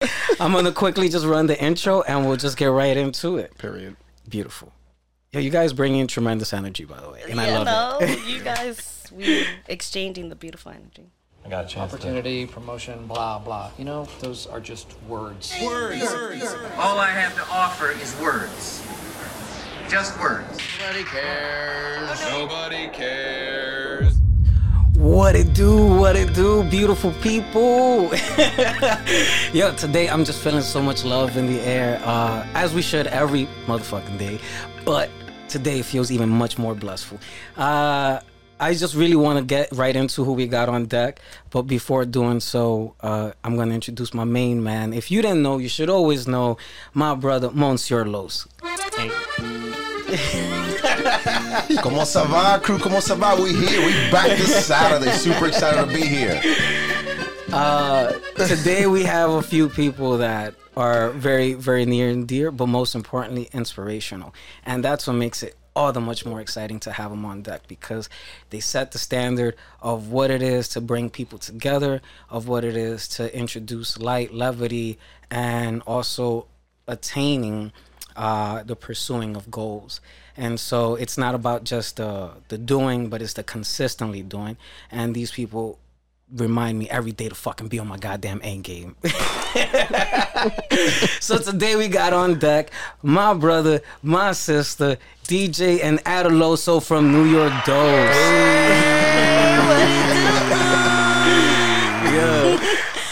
I'm gonna quickly just run the intro and we'll just get right into it. Period. Beautiful. Yeah, you guys bring in tremendous energy, by the way, and I love no, it. you guys, we exchanging the beautiful energy. I got a chance to. opportunity, promotion, blah blah. You know, those are just words. All I have to offer is words. Just words. Nobody cares. Nobody cares. What it do, what it do, beautiful people. Yo, today I'm just feeling so much love in the air, uh, as we should every motherfucking day. But today feels even much more blissful. Uh, I just really want to get right into who we got on deck. But before doing so, uh, I'm going to introduce my main man. If you didn't know, you should always know my brother, Monsieur Los. Como ça va, crew? Como ça va? We here. We back this Saturday. Super excited to be here. today we have a few people that are very very near and dear but most importantly inspirational and that's what makes it all the much more exciting to have them on deck because they set the standard of what it is to bring people together of what it is to introduce light levity and also attaining uh, the pursuing of goals and so it's not about just the the doing but it's the consistently doing and these people remind me every day to fucking be on my goddamn end game. so today we got on deck my brother, my sister, DJ and Adaloso from New York Dose. yeah.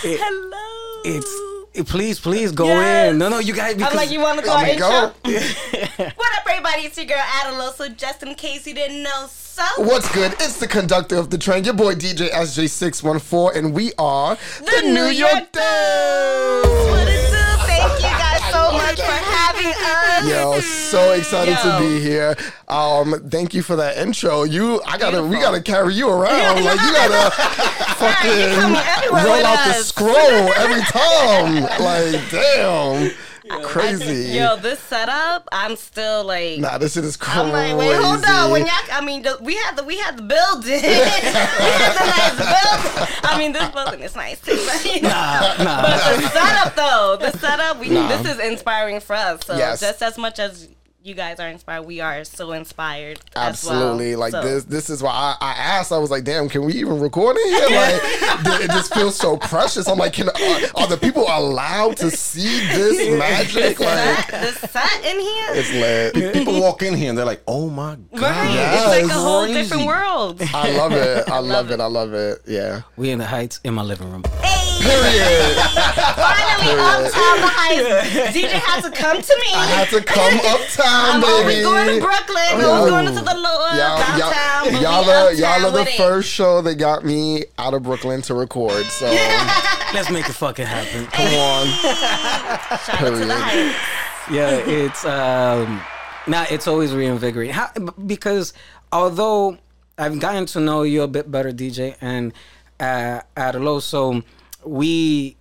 It- Hello. it's it- please, please go Yes. in. No, no, you guys. I'm like, you want to go our Let me intro? go. what up, everybody? It's your girl Adaloso. Just in case you didn't know, so What's good? It's the conductor of the train, your boy DJ SJ614, and we are the, New York What Dose. it do? Thank you guys so much for having us. Yo, so excited to be here. Um, thank you for that intro. You, I gotta, we gotta carry you around. Like you gotta fucking roll out the scroll every time. Like, damn, crazy. Yo, this setup, I'm still like. Nah, this shit is crazy. I'm like, wait, hold on. When y'all, I mean, the, we had the we had the building. we had the nice building. I mean, this building is nice too. But, you know. but the setup, though, the setup, we Nah. this is inspiring for us. So Yes. just as much as you guys are inspired, we are so inspired. Absolutely. As well. Like So- this this is why I, I asked, I was like, damn, can we even record in here? Like th- it just feels so precious. I'm like, can are, are the people allowed to see this magic? Like the set in here. it's lit. People walk in here and they're like, "Oh my god!" Right, Yes. it's like a whole Crazy. different world. I love it. I love it. I love it. Yeah. we in the heights in my living room. Hey, Period. finally uptown the heights. DJ had to come to me. I had to come uptown, I'm baby. always going to Brooklyn. Yo. Always going to the lower Y'all, downtown. but we y'all, y'all, are, uptown y'all are the with it. first show that got me out of Brooklyn to record. So Let's make it fucking happen. come on. Shout out to Period. the heights. yeah, it's um, now it's always reinvigorating How, because although I've gotten to know you a bit better, DJ, and uh, Adaloso, we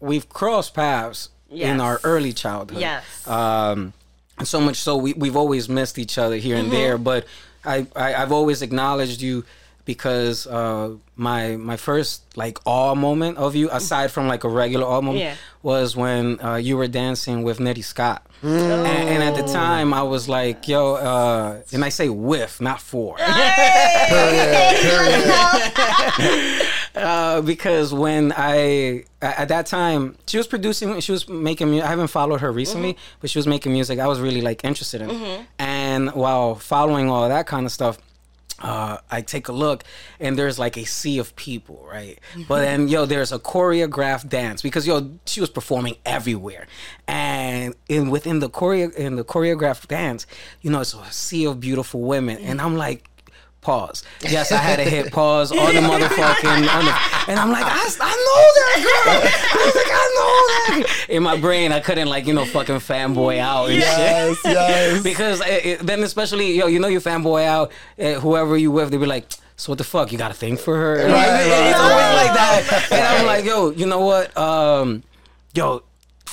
we've crossed paths in our early childhood. Yes. Um, and so much so we we've always missed each other here Mm-hmm. and there, but I, I I've always acknowledged you because uh, my my first like awe moment of you, aside from like a regular awe moment, Yeah. was when uh, you were dancing with Nitty Scott. And, and at the time, I was like, "Yo," uh, and I say "with," not "for," uh, because when I at that time she was producing, she was making. mu- I haven't followed her recently, but she was making music. I was really like interested in, and while following all that kind of stuff. Uh, I take a look and there's like a sea of people, right? But then, yo, there's a choreographed dance because yo, she was performing everywhere, and in within the choreo in the choreographed dance, you know, it's a sea of beautiful women, and I'm like, pause. Yes, I had to hit pause on the motherfucking, on the, and I'm like, I, I know that girl. I was like, I know that. In my brain, I couldn't like you know fucking fanboy out and Yes, shit. yes. Yes. Because it, it- then especially yo, you know you fanboy out, uh, whoever you with, they be like. So what the fuck? You got a thing for her? Right, right, it's right. always like that. And I'm like, yo, you know what? Um, yo,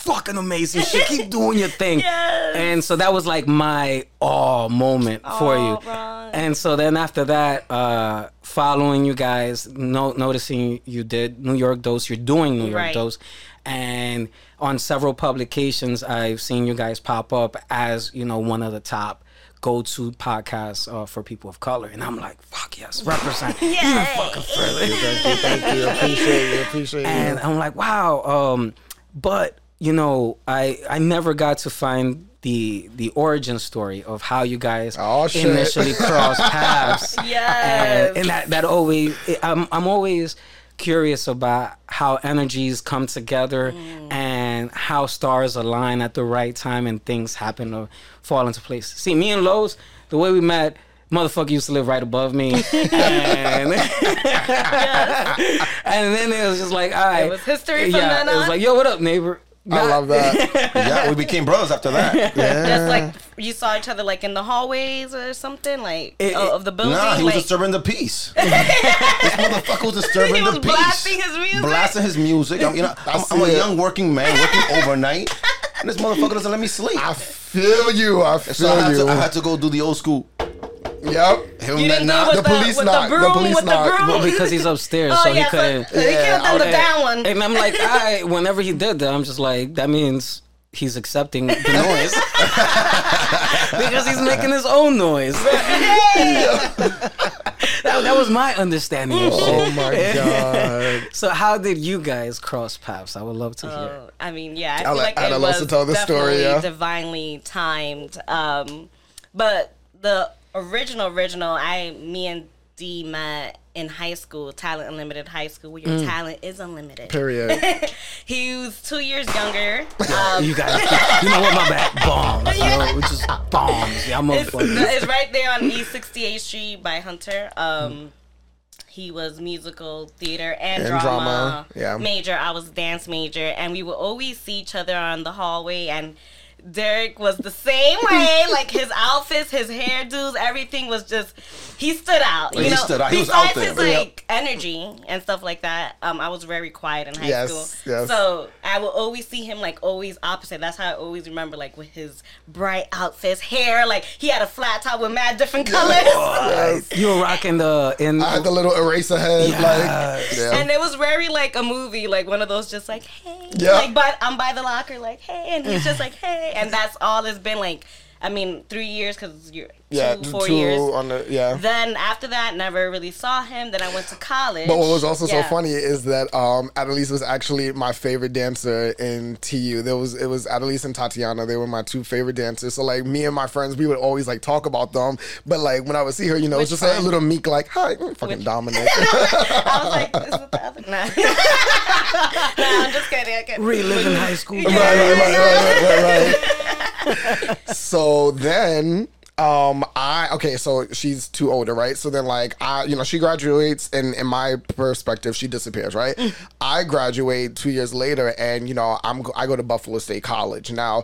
fucking amazing shit. Keep doing your thing. Yes. And so that was like my oh moment for you. Ron. And so then after that, uh, following you guys, no, noticing you did New York Dose, you're doing New York Right. Dose, and on several publications, I've seen you guys pop up as you know one of the top go-to podcasts uh, for people of color, and I'm like, fuck yes, represent even fucking further. Thank you, thank you. Appreciate you. Appreciate you. and. I'm like, wow. Um, but you know, I I never got to find the the origin story of how you guys Oh, initially crossed paths. Yes. and, and that that always I'm I'm always curious about how energies come together Mm. and how stars align at the right time and things happen to fall into place. See, me and Los, the way we met. Motherfucker used to live right above me, and and then it was just like, all right, It was history from yeah, then it was like, yo, what up, neighbor? I love that. yeah, we became brothers after that. Yeah. Just like you saw each other like in the hallways or something, like It- o- of the building. Nah, he was disturbing the peace. this motherfucker was disturbing He was the peace. blasting his music. Blasting his music. I'm, you know, I'm, I'm a young working man working overnight, and this motherfucker doesn't let me sleep. I feel you. I feel So I you. to, I had to go do the old school. Yep. Him You didn't do knock. with The police with knock, the the police with knock. the broom. Well, because he's upstairs, oh so yeah, he couldn't. so he killed them the down one. And I'm like, I whenever he did that, I'm just like, that means he's accepting the noise because he's making his own noise. that, that was my understanding of shit. Oh my god. So how did you guys cross paths? I would love to hear. Oh, I mean, yeah, I I'll feel let like Anna it Losa was tell the story, definitely yeah. divinely timed. Um, but the original, original, I, me and D met in high school, Talent Unlimited High School, where your Mm. talent is unlimited. Period. he was two years younger. Um, you guys, you know what? My bad. Bombs. You know, it's just bombs. Yeah, I'm it's, it's right there on East 68th Street by Hunter. Um, he was musical theater and, And drama, drama, yeah. major. I was dance major, and we would always see each other on the hallway. And Derek was the same way. like his outfits, his hairdos, everything was just he stood out. You He know, stood out. He was out besides there. his like energy and stuff like that. Um, I was very quiet in high Yes, school, yes. so I will always see him like always opposite. That's how I always remember like with his bright outfits, hair. Like he had a flat top with mad different colors. Yes. You were rocking the in. I had the little eraser head, Yes. like, yeah. And it was very like a movie, like one of those just like, hey, Yeah. like by, I'm by the locker, like, hey, and he's just like, hey, and that's all it's been like. I mean, three years because you're yeah, two, four two years. on the yeah. Then after that, never really saw him. Then I went to college. But what was also so funny is that um, Adalisse was actually my favorite dancer in TU. There was it was Adalisse and Tatiana. They were my two favorite dancers. So like me and my friends, we would always like talk about them. But like when I would see her, you know, it's Which just a little meek, like hi, fucking Which- Dominic. I was like, is the other? Nah. nah, I'm just kidding. I can't. reliving high school. right, right, right, right, right, right. so then um i okay so she's too older right so then like i you know she graduates and in my perspective she disappears right i graduate two years later and you know i'm i go to buffalo state college now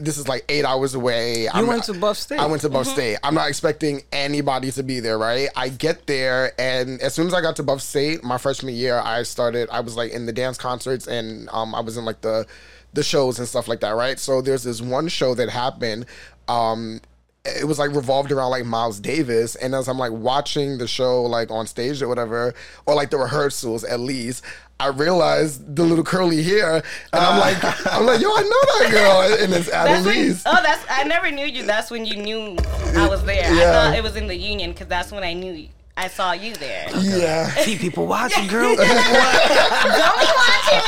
this is like eight hours away. You went to Buff State? I went to Buff State. I'm not expecting anybody to be there, right? I get there, and as soon as I got to Buff State, my freshman year, I started. I was like in the dance concerts, and um, I was in like the the shows and stuff like that, right? So there's this one show that happened. Um, it was like revolved around like Miles Davis, and as I'm like watching the show like on stage or whatever, or like the rehearsals at least, I realized the little curly hair, and I'm like, I'm like, yo, I know that girl, and it's That's when, oh, that's I never knew you. That's when you knew I was there. I Yeah. thought it was in the union because that's when I knew you. I saw you there. Yeah. See people watching, girl. Don't be watching me.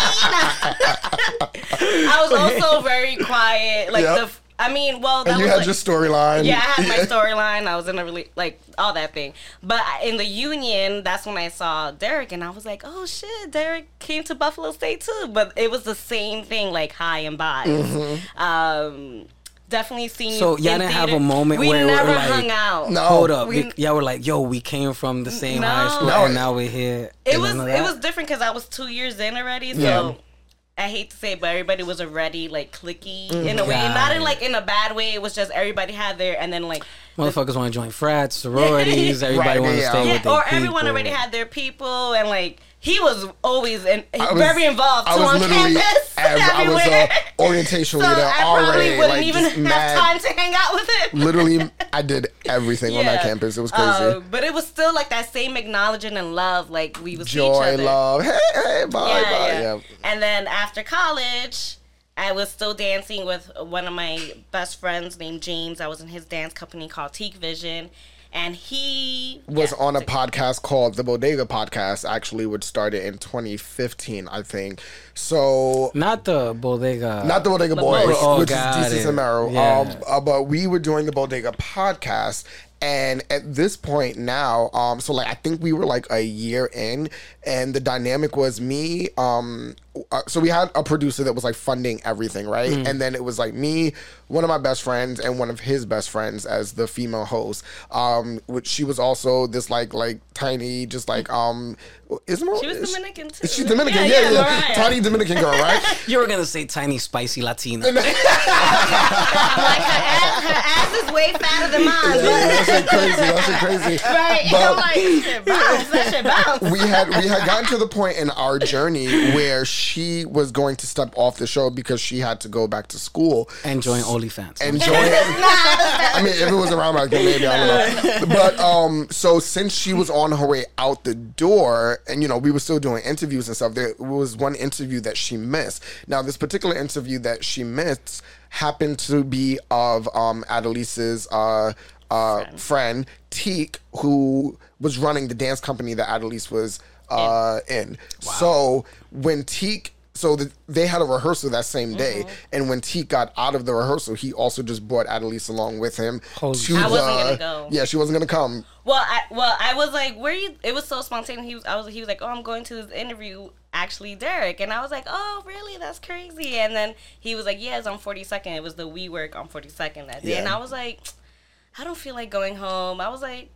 I was also very quiet. Like Yep. the, f- I mean, well, that And you was had like, your storyline. Yeah, I had my storyline. I was in a really like all that thing. But in the union, that's when I saw Derek, and I was like, "Oh shit, Derek came to Buffalo State too." But it was the same thing, like high and by. Um, definitely seen. So you y'all didn't have a moment we where we're never like, hung out. No. Hold up, We- y'all were like, "Yo, we came from the same No. high school, No. and now we're here." It And was it was different because I was two years in already. So Yeah. I hate to say, it, but everybody was already like clicky mm-hmm. in a way, Got not in like in a bad way. It was just everybody had their and then like Motherfuckers want to join frats, sororities. Everybody Right, want to yeah. stay yeah, with their or people. everyone already had their people and like he was always in, was- very involved I too was on campus. I was a orientation so leader, I probably wouldn't like, even have mad- time to hang out with him. Literally, I did everything on that campus. It was crazy. Uh, but it was still like that same acknowledging and love, like we each Joy, love, hey, hey, bye, yeah, bye. yeah. Yeah. And then after college, I was still dancing with one of my best friends named James. I was in his dance company called Teak Vision, and he was yeah, on a podcast called the Bodega Podcast, actually, which started in 2015, I think. So Not the bodega. not the Bodega Boys, Oh, which is Desus it. Samaro. Yeah. Um, uh, but we were doing the Bodega podcast. And at this point now, um, so like I think we were like a year in, and the dynamic was me. Um, uh, so we had a producer that was like funding everything, right? Mm. And then it was like me, one of my best friends, and one of his best friends as the female host. Um, which she was also this like like tiny, just like um, is Mar- She was is- Dominican, too. She's Dominican, Yeah, yeah, yeah, yeah, tiny Dominican girl, right? You were gonna say tiny spicy Latina. I'm like her ass, her ass is way fatter than mine. that shit crazy. That shit crazy. Right? But- I'm like, shit, bounce, that shit bounce. we had we had gotten to the point in our journey where she was going to step off the show because she had to go back to school and join OnlyFans. and join. I mean, if it was around back then, maybe I don't know. But um, so since she was on her way out the door, and you know, we were still doing interviews and stuff. There was one interview that she missed. Now, this particular interview that she missed happened to be of um Adalisse's uh uh friend Teak, who was running the dance company that Adalisse was uh in. So when Teak so the, they had a rehearsal that same day, Mm-hmm. and when Teak got out of the rehearsal, he also just brought Adalisse along with him. Holy to shit. I wasn't the- gonna go. Yeah, she wasn't gonna come. Well, I well, I was like, where you? It was so spontaneous. He was, I was, he was like, oh, I'm going to this interview. Actually, Derek, and I was like, oh, really? That's crazy. And then he was like, yeah, it's on 42nd. It was the WeWork on 42nd that day, and I was like, I don't feel like going home. I was like,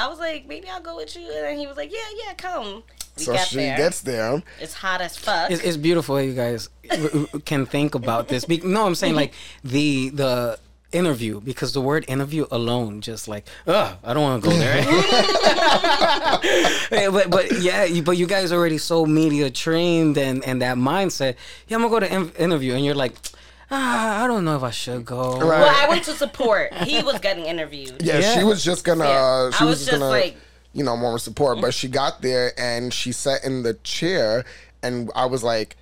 I, I was like, maybe I'll go with you. And then he was like, yeah, yeah, come. We So got she there. gets there. it's hot as fuck. it's, it's beautiful you guys w- w- can think about this. Be- no, I'm saying like the the interview because the word interview alone just like ugh I don't want to go there. Yeah, but but yeah, you, but you guys already so media trained and and that mindset. Yeah, I'm gonna go to in- interview and you're like. Ah, I don't know if I should go. Right. well, I went to support. He was getting interviewed. Yeah, Yeah. she was just gonna. Yeah. Uh, she I was, was just just gonna, like- you know, more support. But she got there and she sat in the chair, and I was like.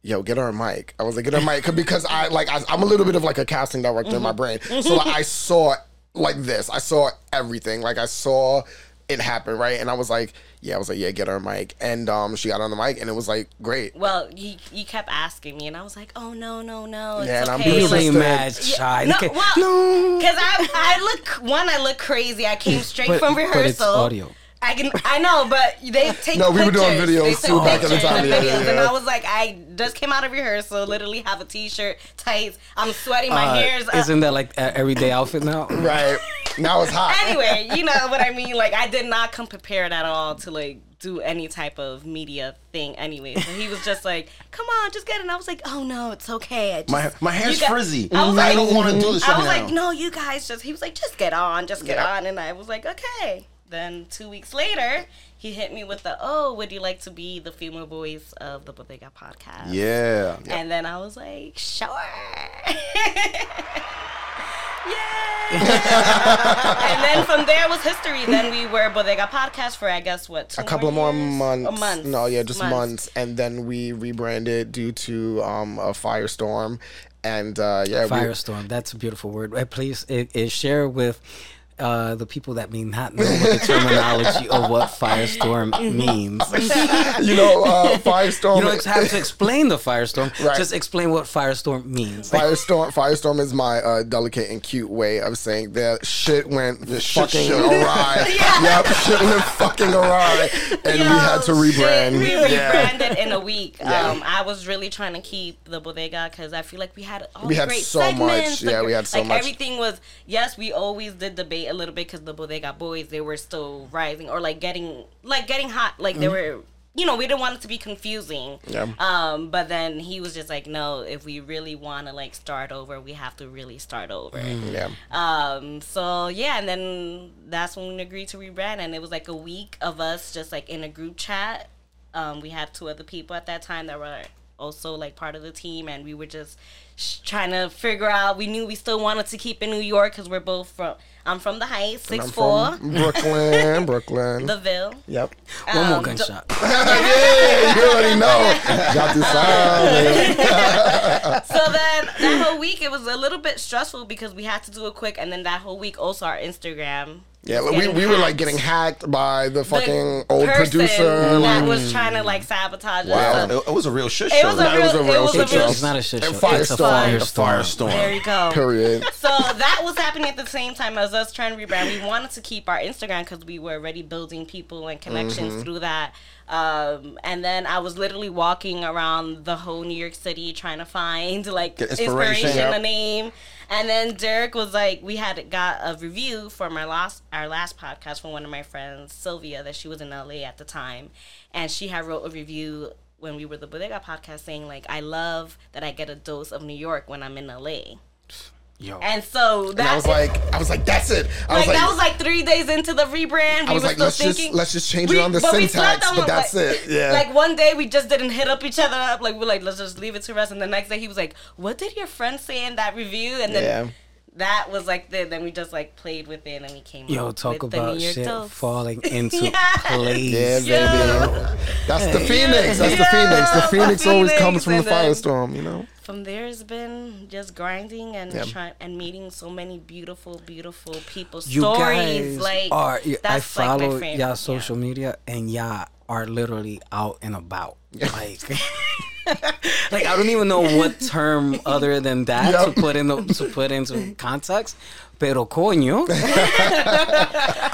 Yo, get her a mic. I was like, get her a mic because I like I, I'm a little bit of like a casting director in my mm-hmm. brain, so like, I saw like this. I saw everything. Like I saw it happen, right? And I was like, yeah, I was like, yeah, get her a mic, and um, she got on the mic, and it was like great. Well, you, you kept asking me, and I was like, "Oh no, no, no, it's Yeah, and I'm okay." being You like, ain't Interested. mad shy. no, Okay. well, because I, I look one, I look crazy. I came straight But- from but rehearsal. it's audio. I can, I know, but they take. No, we were doing pictures. videos They too took back at the pictures time. and Yeah, yeah, videos, And yeah. I was like, I just came out of rehearsal. Literally have a t-shirt, tights. I'm sweating. My Uh, hair's up. isn't that like a everyday outfit now? Right now it's hot. anyway, you know what I mean. Like I did not come prepared at all to like do any type of media thing. Anyway, so he was just like, "Come on, just get it." And I was like, "Oh no, it's okay." I just, My my hair's You got- frizzy. I was I like- don't want to do this I right was now. like, "No, you guys just." He was like, "Just get on, just get Yeah. on," and I was like, "Okay." Then two weeks later, he hit me with the, "Oh, would you like to be the female voice of the Bodega podcast?" yeah. And then I was like, sure. Yay! and then from there was history. Then we were Bodega Podcast for, I guess, what, two a couple more years? months. Months. No, yeah, just months. And then we rebranded due to um, a firestorm. And uh, yeah, we, Firestorm. That's a beautiful word. Uh, Please uh, uh, share with uh, the people that may not know what the terminology of what firestorm means. you know, uh, firestorm. You don't have to explain the firestorm. Right. Just explain what firestorm means. Firestorm, firestorm is my uh, delicate and cute way of saying that shit went shit fucking show. awry. Yep, shit went fucking awry, and we had to rebrand. shit, we Yeah. rebranded in a week. Yeah. Um, I was really trying to keep the bodega because I feel like we had all We had great so much. segments, the Yeah, gr- we had so like, much. Everything was yes. We always did debate a little bit because the bodega boys they were still rising or like getting like getting hot. Like they were. You know, we didn't want it to be confusing. Mm-hmm. Yeah. Um, but then he was just like, no, if we really want to like start over, we have to really start over. Yeah. Um, so yeah, and then that's when we agreed to rebrand, and it was like a week of us just like in a group chat, Um, we had two other people at that time that were also like part of the team, and we were just trying to figure out. We knew we still wanted to keep in New York because we're both from. I'm from the Heights, I'm six four, from Brooklyn, Brooklyn. the Ville. yep. One more Um, gunshot. yeah, you already know. Got this sound. so then that whole week it was a little bit stressful because we had to do it quick, and then that whole week also our Instagram. Yeah, was we, we were like getting hacked by the The fucking old producer. that like- was trying to like sabotage us. Wow, it, it was a real shit It show. was a That real, was a real it was shit a real show. It's not a shit And show. It's a firestorm. firestorm. firestorm. There you go. Period. So that was happening at the same time as us trying to rebrand. We wanted to keep our Instagram because we were already building people and connections Mm-hmm. through that. Um, and then I was literally walking around the whole New York City trying to find like Get inspiration, inspiration, a name. And then Derek was like, we had got a review from our last our last podcast from one of my friends, Sylvia, that she was in LA at the time, and she had wrote a review when we were the Bodega podcast saying like, I love that I get a dose of New York when I'm in LA. Yo. And so that And I was like, I was like, that's it. I like, was like, that was like three days into the rebrand. We I was were like, still let's thinking. just let's just change we- on the but syntax, on but it, that's like- it. Yeah. Like one day we just didn't hit up each other up. Like we're like, let's just leave it to rest. And the next day he was like, "What did your friend say in that review?" And then Yeah. that was like the then we just like played with it and we came. Yo, up talk with the about New York shit Dose. falling into Yeah. place. yeah, baby. Yeah. That's the phoenix. That's the phoenix. The the phoenix always comes from the firestorm. You know. From there has been just grinding and Yeah. trying and meeting so many beautiful, beautiful people. You stories like are. I that's like my follow favorite, y'all yeah. social media, and y'all are literally out and about. Like, like I don't even know what term other than that Yep. to put in the, to put into context. Pero coño, I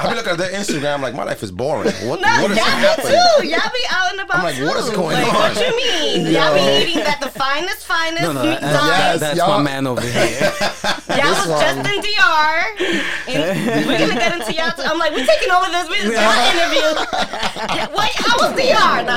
mean, look at their Instagram. Like, my life is boring. What, No, what is y'all happening? be too. Y'all be out and about I'm like, too. what is going like, on? What you mean? Y'all be eating at the finest, finest no, no, meat that- dines. that's y'all- my man over here. Y'all was just in DR. And we're gonna get into y'all. T- I'm like, we're taking over this. This is our interview. Wait, how was DR? No,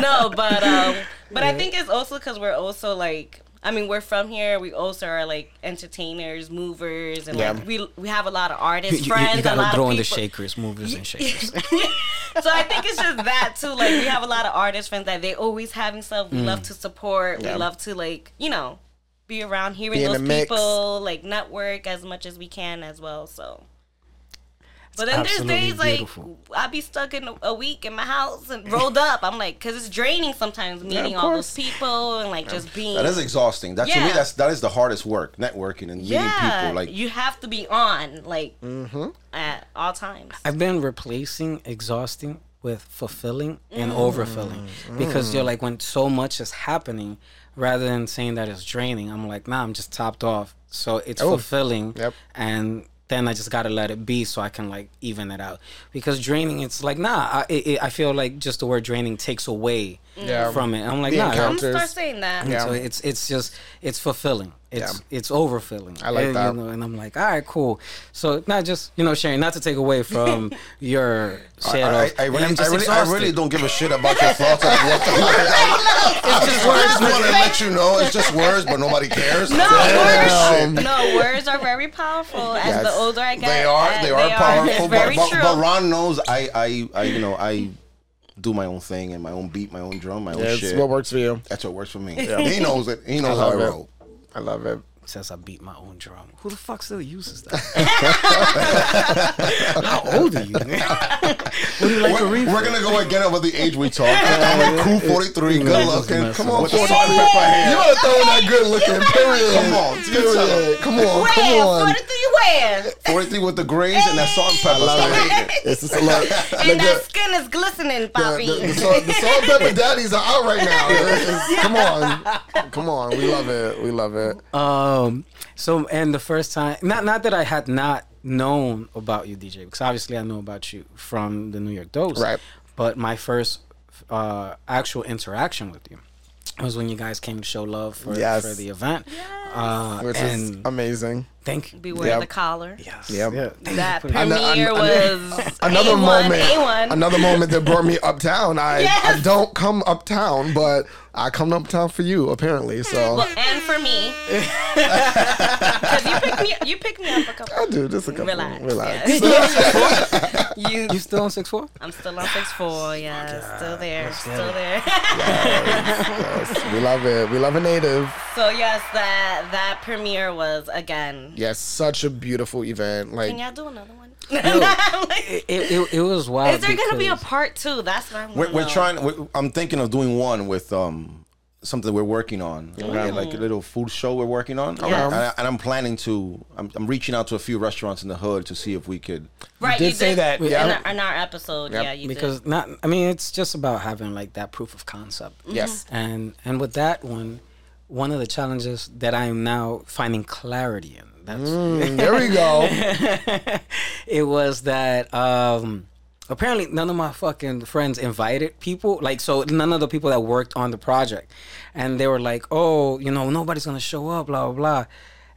no but um, but I think it's also because we're also like. I mean, we're from here. We also are like entertainers, movers, and Yeah. like we we have a lot of artists, you- friends, you a gotta lot throw in the shakers, movers, and shakers. so I think it's just that too. Like we have a lot of artist friends that they always having stuff. We Mm. love to support. Yeah. We love to like you know be around hearing those people, like network as much as we can as well. So. But then there's absolutely days like beautiful. I be stuck in a, a week in my house and rolled up. I'm like, cause it's draining sometimes meeting all those people and like just being. That is exhausting. That to me, Yeah. that's that is the hardest work. Networking and meeting yeah, people. Like, you have to be on like Mm-hmm. at all times. I've been replacing exhausting with fulfilling and Mm. overfilling because you're like when so much is happening, rather than saying that it's draining, I'm like, nah, I'm just topped off. So it's fulfilling, Yep. and then I just gotta let it be so I can like even it out. Because draining, it's like nah, I, it, it- I feel like just the word draining takes away Yeah. from it. I'm like The nah, I'm encounter- start saying that. Yeah. so it's it's just it's fulfilling. It's Yeah. it's overfilling. I like And, that. You know, and I'm like, all right, cool. So not just you know sharing, not to take away from your shit. I, I, I really, I'm I just really, I really don't give a shit about your thoughts. Of what the, I just, I just want to let you know it's just words, but nobody cares. No, Yeah. words, no, words are very powerful. As the older I get, They are, uh, they are powerful. It's but, very but, true. but Ron knows I, I, I, you know, I do my own thing and my own beat, my own drum, my own Yeah, it's shit. what works for you. That's what works for me. He knows it. He knows I how I roll. I love it. Since I beat my own drum. Who the fuck still uses that? How old are you? what do you like We're, we're gonna go again over the age we talk. I'm like, crew 43, good looking. Come on, With salt You and pepper hair. gotta throw in that good looking. Period. Come on, you Period. Come on. Come where? on. 43 43 with the grays and that salt and pepper. Stop hating. It's just a lot. And Look, that the- skin is glistening, the, Poppy. the, the, salt, the salt pepper daddies are out right now. It's- come on, come on. We love it. We love it. Um. So, and the first time, not not that I had not known about you, DJ, because obviously I know about you from the New York Dose. Right. But my first uh, actual interaction with you was when you guys came to show love for, Yes. for the event. Uh, Which and is amazing. thank you. Beware Yep. the collar. Yes. Yep. Yeah. Thank That you for- Ano- premiere an- was Another A1, moment. A1. Another moment that brought me uptown. I, I don't come uptown, but I come uptown for you apparently. So Well, and for me, because you picked me, you picked me up a couple. I do just a couple. Relax. Relax. Yeah. You, You still on six four? I'm still on six four. Yeah, still there, still there. Yes, we love it. We love a native. so yes, that that premiere was again. Yes, such a beautiful event. Like Can y'all do another one? It, it, it was wild. Is there gonna be a part two? That's what I'm. We're, we're trying. We're, I'm thinking of doing one with um something we're working on, right? like a little food show we're working on, Yes. and, I, and I'm planning to. I'm, I'm reaching out to a few restaurants in the hood to see if we could. Right, did say that, In, yeah. our, in our episode, Yep. yeah, you because did. not. I mean, it's just about having like that proof of concept. yes, And and with that one, one of the challenges that I am now finding clarity in. That's Mm, there we go. it was that um apparently none of my fucking friends invited people like so none of the people that worked on the project and they were like oh you know nobody's gonna show up blah blah blah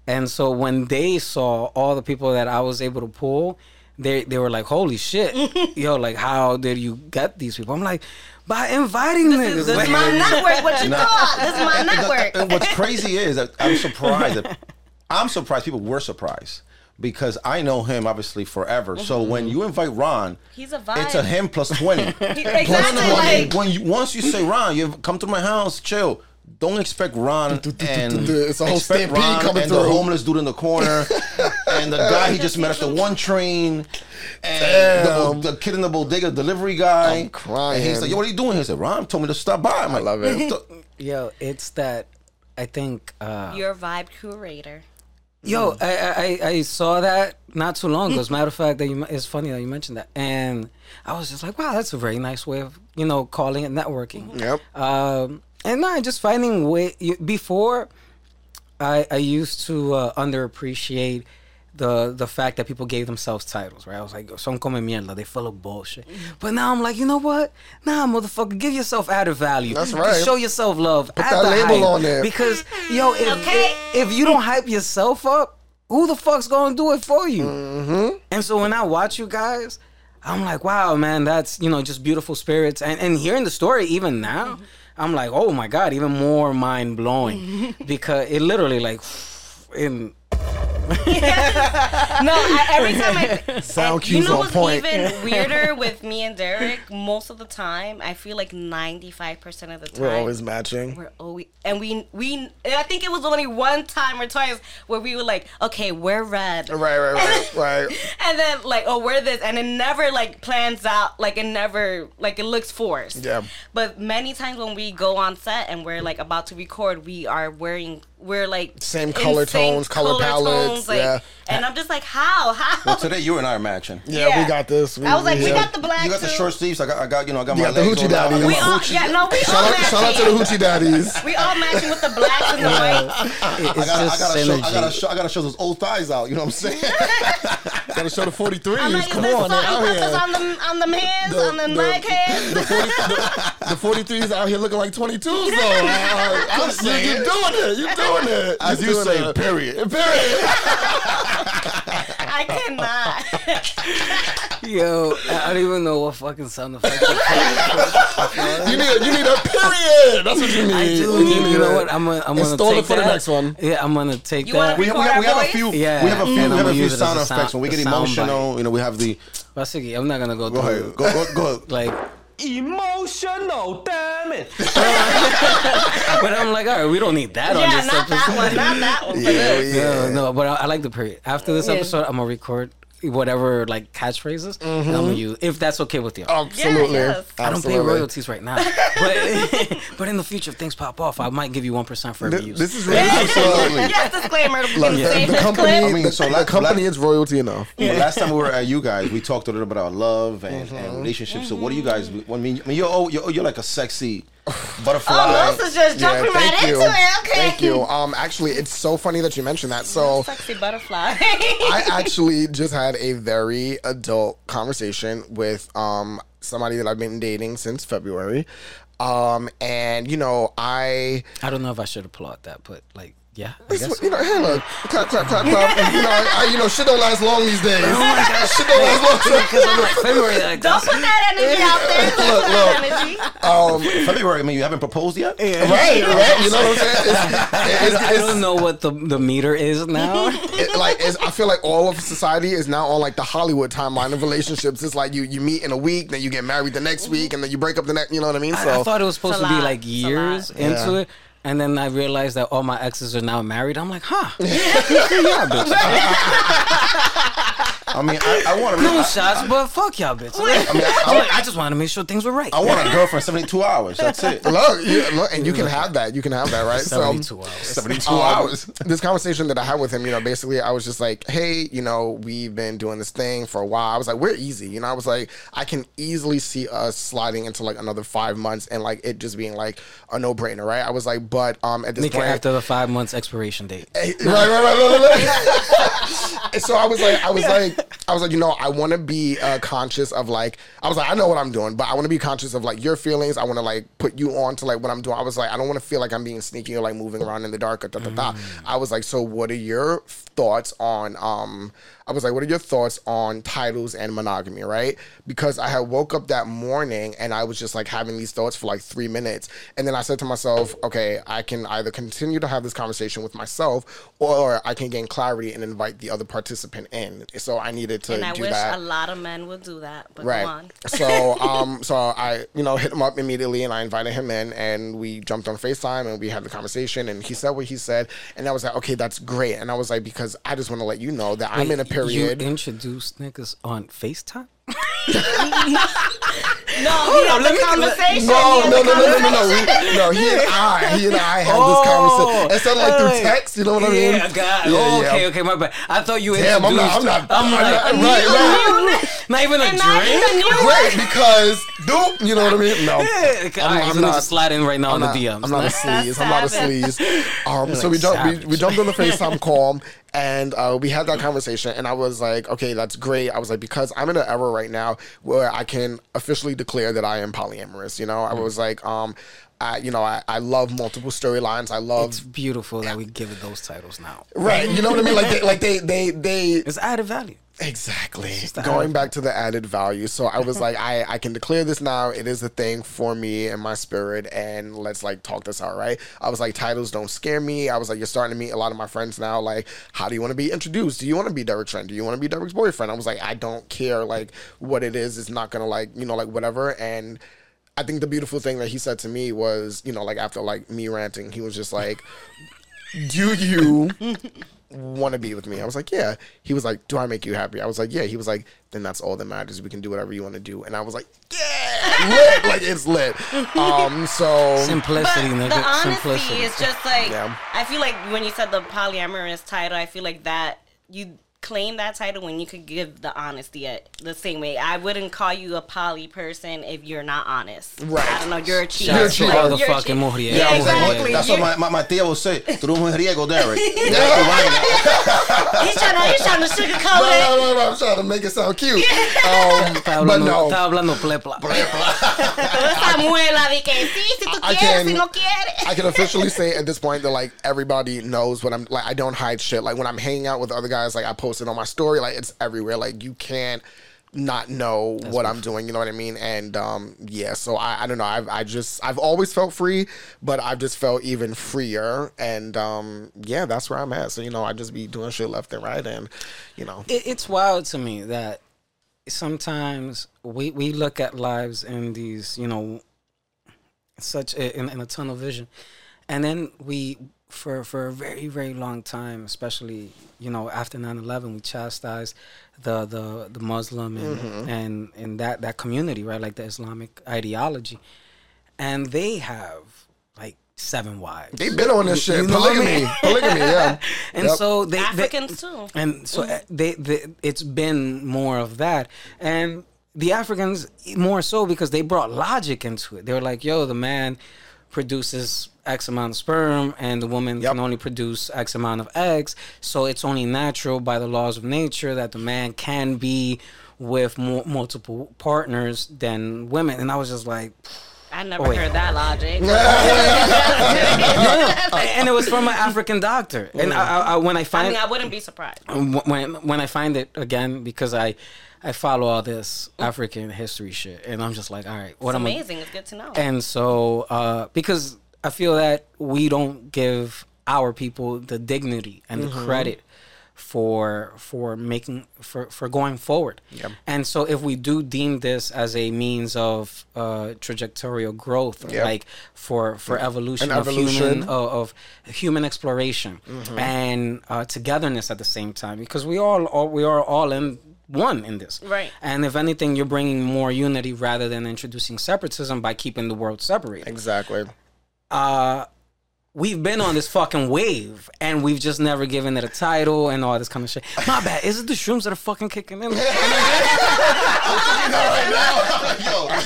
and so when they saw all the people that i was able to pull they they were like holy shit yo like how did you get these people i'm like by inviting This niggas is, this is my network. What you thought? This is my network. And what's crazy is that I'm surprised. That, I'm surprised people were surprised because I know him obviously forever. So when you invite Ron, He's a vibe. it's a him plus twenty. Exactly. 20. Like when you once you say Ron, you come to my house, chill. Don't expect Ron and It's a whole expect stampede coming and the homeless dude in the corner and the guy he just met at the one train and the, the kid in the bodega delivery guy. I'm crying. And he's like, "Yo, what are you doing?" He said, "Ron told me to stop by." I'm like, love it. Yo it's that i think uh your vibe curator. Yo, I, I I- I saw that not too long ago. As a matter of fact, that you, it's funny that you mentioned that, and I was just like, wow, that's a very nice way of you know calling it networking. Yep. Um, and no, just finding way you- before. I I used to uh, underappreciate the the fact that people gave themselves titles, right? I was like, son come mierda, they full of bullshit. Mm-hmm. But now I'm like, you know what? Nah, motherfucker, give yourself added value. That's right. Show yourself love. Put that label on there. Because mm-hmm. yo, if Okay. if you don't hype yourself up, who the fuck's gonna do it for you? Mm-hmm. And so when I watch you guys, I'm like, wow, man, that's you know just beautiful spirits. And and hearing the story even now, mm-hmm. I'm like, oh my god, even more mind blowing because it literally like in No, I, every time I Sound and cues you know what's point. even weirder with me and Derek? Most of the time, I feel like ninety five percent of the time We're always matching. we're always and we we and I think it was only one time or twice where we were like, okay, we're red, Right, right, right, right. and then like, oh, we're this, and it never like plans out, like it never like it looks forced. Yeah. But many times when we go on set and we're like about to record, we are wearing we're like Same color tones, color palettes, like, yeah. And I'm just like, how, how? Well, today you and I are matching. Yeah, Yeah. we got this. I was like, we yeah. got the black. You got the short sleeves. I got, I got, you know, I got You my got the legs hoochie rolled out. I got daddies. We all, hoochie. yeah, no, we all Shout out, matching. shout out to the hoochie daddies. We all matching with the blacks and the whites. it's I gotta, I just gotta, show, I gotta show, I gotta show those old thighs out. You know what I'm saying? Gotta show the 43s. I'm like, Come on, they're out here. on the on them hands, The- on the, the- leg hands? The, 40, the, the 43s out here looking like 22s, though. I, I, you, you're doing it. You're doing it. As You're you doing say, period. Period. I cannot. Yo, I I don't even know what fucking sound effect. You need, you need a period. That's what you need. I do. You You, know what? I'm gonna, I'm gonna take it for the next one. Yeah, I'm gonna take You that. We have, we have, we have a few. Yeah, we have a few. and We have a few use it sound sound- effects when we get a sound emotional. You know, we have the. Basically, I'm not gonna go Go through. ahead. Go, go, go. Like, Emotional, damn it. but I'm like, all right, we don't need that on yeah, this not that episode. one, not that one. Yeah, yeah. No, no, but I, I like the period. After this Yeah. episode, I'm gonna record whatever like catchphrases. And I'm gonna use if that's okay with you. Absolutely. Yeah, yes. I don't pay royalties right now, but but in the future, if things pop off, I might give you one percent for every Th- use. This is really yes, disclaimer. Look, Can the, the company, clip? I mean, the, so the like- company is royalty enough. Well, last time we were at you guys, we talked a little bit about love and, Mm-hmm. and relationships. So, what do you guys? I mean, I mean, you're oh, you're, you're like a sexy butterfly. Oh, Los is just jumping right thank into it. Okay. Thank you. Um, actually, it's so funny that you mentioned that. So, Sexy butterfly. I actually just had a very adult conversation with um somebody that I've been dating since February. Um, and you know, I I don't know if I should applaud that, but like Yeah, I guess what- you know, hey, look, clap, clap, clap, clap. you know, I, you know, shit don't last long these days. Oh my god, shit don't last long. Because I'm like February. Like, Don't put that energy out there. Look, look. Um, February. I mean, you haven't proposed yet. right, right. You know what I'm saying? It's, it's, I it's, don't know what the the meter is now. it, like it's, I feel like all of society is now on like the Hollywood timeline of relationships. It's like you you meet in a week, then you get married the next week, and then you break up the next. You know what I mean? So I, I thought it was supposed to be like years into Yeah. it. And then I realized that all my exes are now married. I'm like, huh? yeah, bitch. I mean, I, I want to. No shots, but fuck y'all, bitch. I mean, I, I'm I just wanted to make sure things were right. I want a girlfriend 72 hours. That's it. look, you, look, and you can have that. You can have that, right? So. 72 hours. 72 Um, hours. this conversation that I had with him, you know, basically I was just like, hey, you know, we've been doing this thing for a while. I was like, we're easy. You know, I was like, I can easily see us sliding into like another five months and like it just being like a no brainer, right? I was like, but um at this Nika point after the five months expiration date. Hey, right, right, right, right, right. and so I was like, I was like, I was like, you know, I want to be uh, conscious of like, I was like, I know what I'm doing, but I want to be conscious of like your feelings. I want to like put you on to like what I'm doing. I was like, I don't want to feel like I'm being sneaky or like moving around in the dark or da da da. I was like, so what are your thoughts on um? I was like, what are your thoughts on titles and monogamy, right? Because I had woke up that morning and I was just like having these thoughts for like three minutes. And then I said to myself, okay, I can either continue to have this conversation with myself or I can gain clarity and invite the other participant in. So I needed to And I do wish that. a lot of men would do that. But Right. go on. so um so I you know hit him up immediately and I invited him in and we jumped on FaceTime and we had the conversation and he said what he said and I was like okay that's great and I was like because I just want to let you know that I'm in a period You introduced niggas on FaceTime? No, we had let me- conversation. No, no, no, no, no, no, no. We, no, he and I, he and I had Oh, this conversation. Instead of like through text, you know what I mean? Yeah, God. Yeah, yeah. okay, okay, my bad. I thought you Damn, I'm not, I'm not, I'm I'm like, not, right, right. not even a And not drink. Great, because, dude, you know what I mean? No. Yeah, okay, I'm- right, I'm so not- in right now I'm on not, the DMs. I'm not a sleaze. I'm not a sleaze. Um, so we jumped. We, jumped on the Facetime call, and uh, we had that conversation. And I was like, okay, that's great. I was like, because I'm in an era right now where I can officially declare that I am polyamorous. You know, I was like, um, I, you know, I, I love multiple storylines. I love it's beautiful that we give it those titles now. right. You know what I mean? Like they, like they, they, they. It's added value. Exactly. Going back to the added value. So I was like, I, I can declare this now. It is a thing for me and my spirit, and let's like talk this out, right? I was like, titles don't scare me. I was like, you're starting to meet a lot of my friends now. Like, how do you want to be introduced? Do you want to be Derek's friend? Do you want to be Derek's boyfriend? I was like, I don't care like what it is. It's not gonna like, you know, like whatever. And I think the beautiful thing that he said to me was, you know, like after like me ranting, he was just like, Do you want to be with me? I was like, yeah. He was like, do I make you happy? I was like, yeah. He was like, then that's all that matters. We can do whatever you want to do. And I was like, yeah, lit. like it's lit. Um, so Simplicity, But the honesty Simplicity. is just like Yeah. I feel like when you said the polyamorous title, I feel like that you claim that title when you could give the honesty at the same way. I wouldn't call you a poly person if you're not honest. Right. I don't know. You're a cheater. You're a out to cheater. all the You're a fucking cheater. mujeriegos. Yeah, I was like, exactly. That's You- what my, my, my tia will say. Tú eres un mujeriego, Derek. He's trying to he's trying to sugarcoat no, it. no, no, no, I'm trying to make it sound cute. Um, but no, estaba hablando plepla. Toda esa que sí, si tú I can- quieres. I can officially say at this point that like everybody knows what I'm like. I don't hide shit. Like when I'm hanging out with other guys, like I post on my story. Like it's everywhere. Like you can't not know what I'm doing. You know what I mean? And um, yeah. So I, I don't know. I've I just I've always felt free, but I've just felt even freer. And um, yeah, that's where I'm at. So you know, I just be doing shit left and right, and you know, it, it's wild to me that sometimes we we look at lives in these you know such a, in, in a tunnel vision and then we for for a very very long time especially you know after 9-11 we chastised the the the muslim and and and that that community right like the islamic ideology and they have like seven wives they've been on this shit. You know what I polygamy, mean? polygamy. Yeah. and Yep. so they, they Africans too. and so uh, they, they it's been more of that and the africans more so because they brought logic into it they were like yo the man produces x amount of sperm and the woman Yep. can only produce x amount of eggs so it's only natural by the laws of nature that the man can be with more, multiple partners than women and i was just like I never Oh, heard that logic. no, no, and it was from an African doctor. And I, I, I, when I I find mean, I wouldn't be surprised. when when I find it again because I I follow all this African history shit, and I'm just like, all right, what It's am I? amazing. It's good to know. And so uh, because I feel that we don't give our people the dignity and the credit for for making for for going forward. And so if we do deem this as a means of uh, trajectorial growth, Yep. like for for evolution, An of human evolution. of, of human exploration and uh, togetherness at the same time, because we all, all we are all in one in this. Right. And if anything, you're bringing more unity rather than introducing separatism by keeping the world separated Exactly. We've been on this fucking wave and we've just never given it a title and all this kind of shit. My bad. Is it the shrooms that are fucking kicking in? Yo, this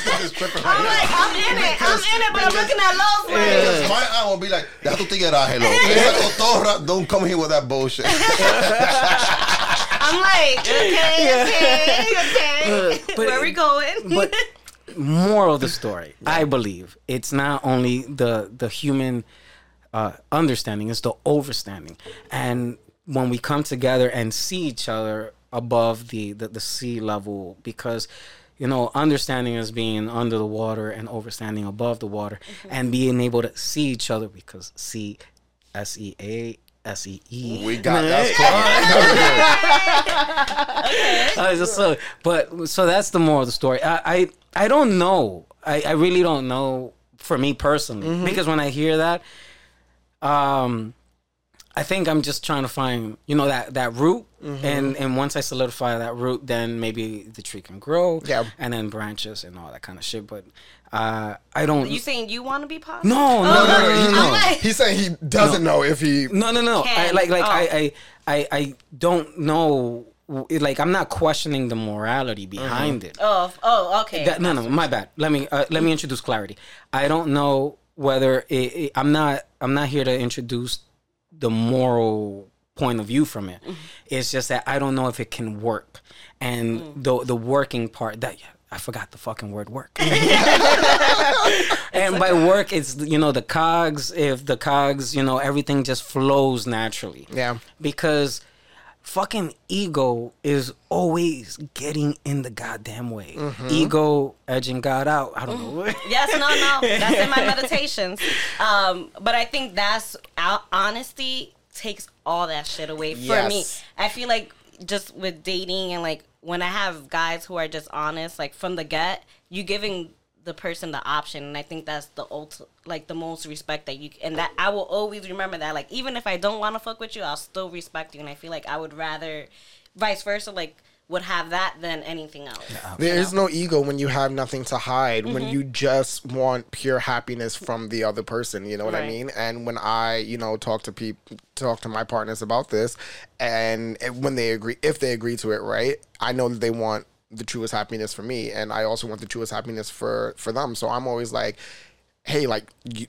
thing is tripping I'm right like, I'm in it. I'm in it, but I'm looking at Los like, now. My eye will be like, deja tu tigueraje, loco. Esa cotorra, Don't come here with that bullshit. I'm like, okay, okay, okay. But- Where we going? but moral of the story, I believe it's not only the the human uh, understanding, it's the overstanding, and when we come together and see each other above the the, the sea level, because you know understanding is being under the water and overstanding above the water, and being able to see each other because see, S E A. S E E. We got that's Uh, so, but so that's the moral of the story. I I, I don't know. I, I really don't know for me personally because when I hear that, um, I think I'm just trying to find you know that that root, and and once I solidify that root, then maybe the tree can grow, Yeah. and then branches and all that kind of shit. But uh, I don't. You saying you want to be positive? no, no, Oh, no, no, no, no. I'm like, He's saying he doesn't know if he. No, no, no. I, like, like Oh. I, I, I, I don't know. Like, I'm not questioning the morality behind it. oh, oh, okay. That- no, no, my bad. Let me uh, let me introduce clarity. I don't know whether it, it- I'm not I'm not here to introduce the moral point of view from it. Mm-hmm. It's just that I don't know if it can work, and mm. the the working part that. I forgot the fucking word work. and by work, it's you know the cogs. If the cogs, you know everything just flows naturally. Yeah. Because fucking ego is always getting in the goddamn way. Mm-hmm. Ego edging God out. I don't mm. know. Yes, no, no. That's in my meditations. Um, but I think that's our honesty takes all that shit away for me. I feel like just with dating and like when I have guys who are just honest, like from the get, you giving the person the option, and I think that's the ult like the most respect that you and that I will always remember that. Like even if I don't want to fuck with you, I'll still respect you, and I feel like I would rather, vice versa, like would have that than anything else. There is no ego when you have nothing to hide, when Mm-hmm. you just want pure happiness from the other person. You know what I mean? And when I, you know, talk to people, talk to my partners about this, and when they agree, if they agree to it, right? I know that they want the truest happiness for me, and I also want the truest happiness for for them. So I'm always like. Hey, like,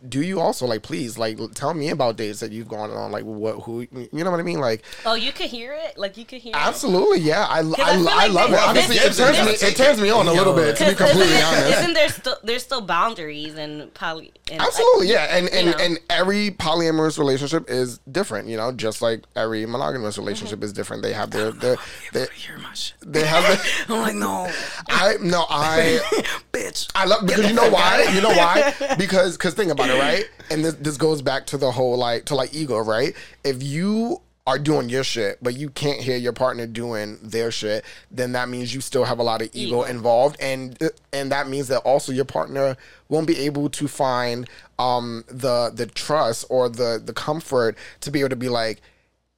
do you also like? Please, like, tell me about dates that you've gone on. Like, what, who, you know what I mean? Like, Oh, you could hear it, like you could hear. it? absolutely, yeah. I, I, I feel I like love it. this- Honestly, it this- turns me, this- it turns me on a little bit. To be Because completely isn't, honest, isn't there still there's still boundaries and poly? And like- Absolutely, yeah, and and, know. and every polyamorous relationship is different, you know, just like every monogamous relationship mm-hmm. is different. They have their their they, hear my shit. they have their, I'm like, no, I no I bitch. I love because you know why you know why because because because think about it right, and this this goes back to the whole like to like ego right. If you are doing your shit, but you can't hear your partner doing their shit, then that means you still have a lot of ego, Ego. involved, and and that means that also your partner won't be able to find um the the trust or the the comfort to be able to be like,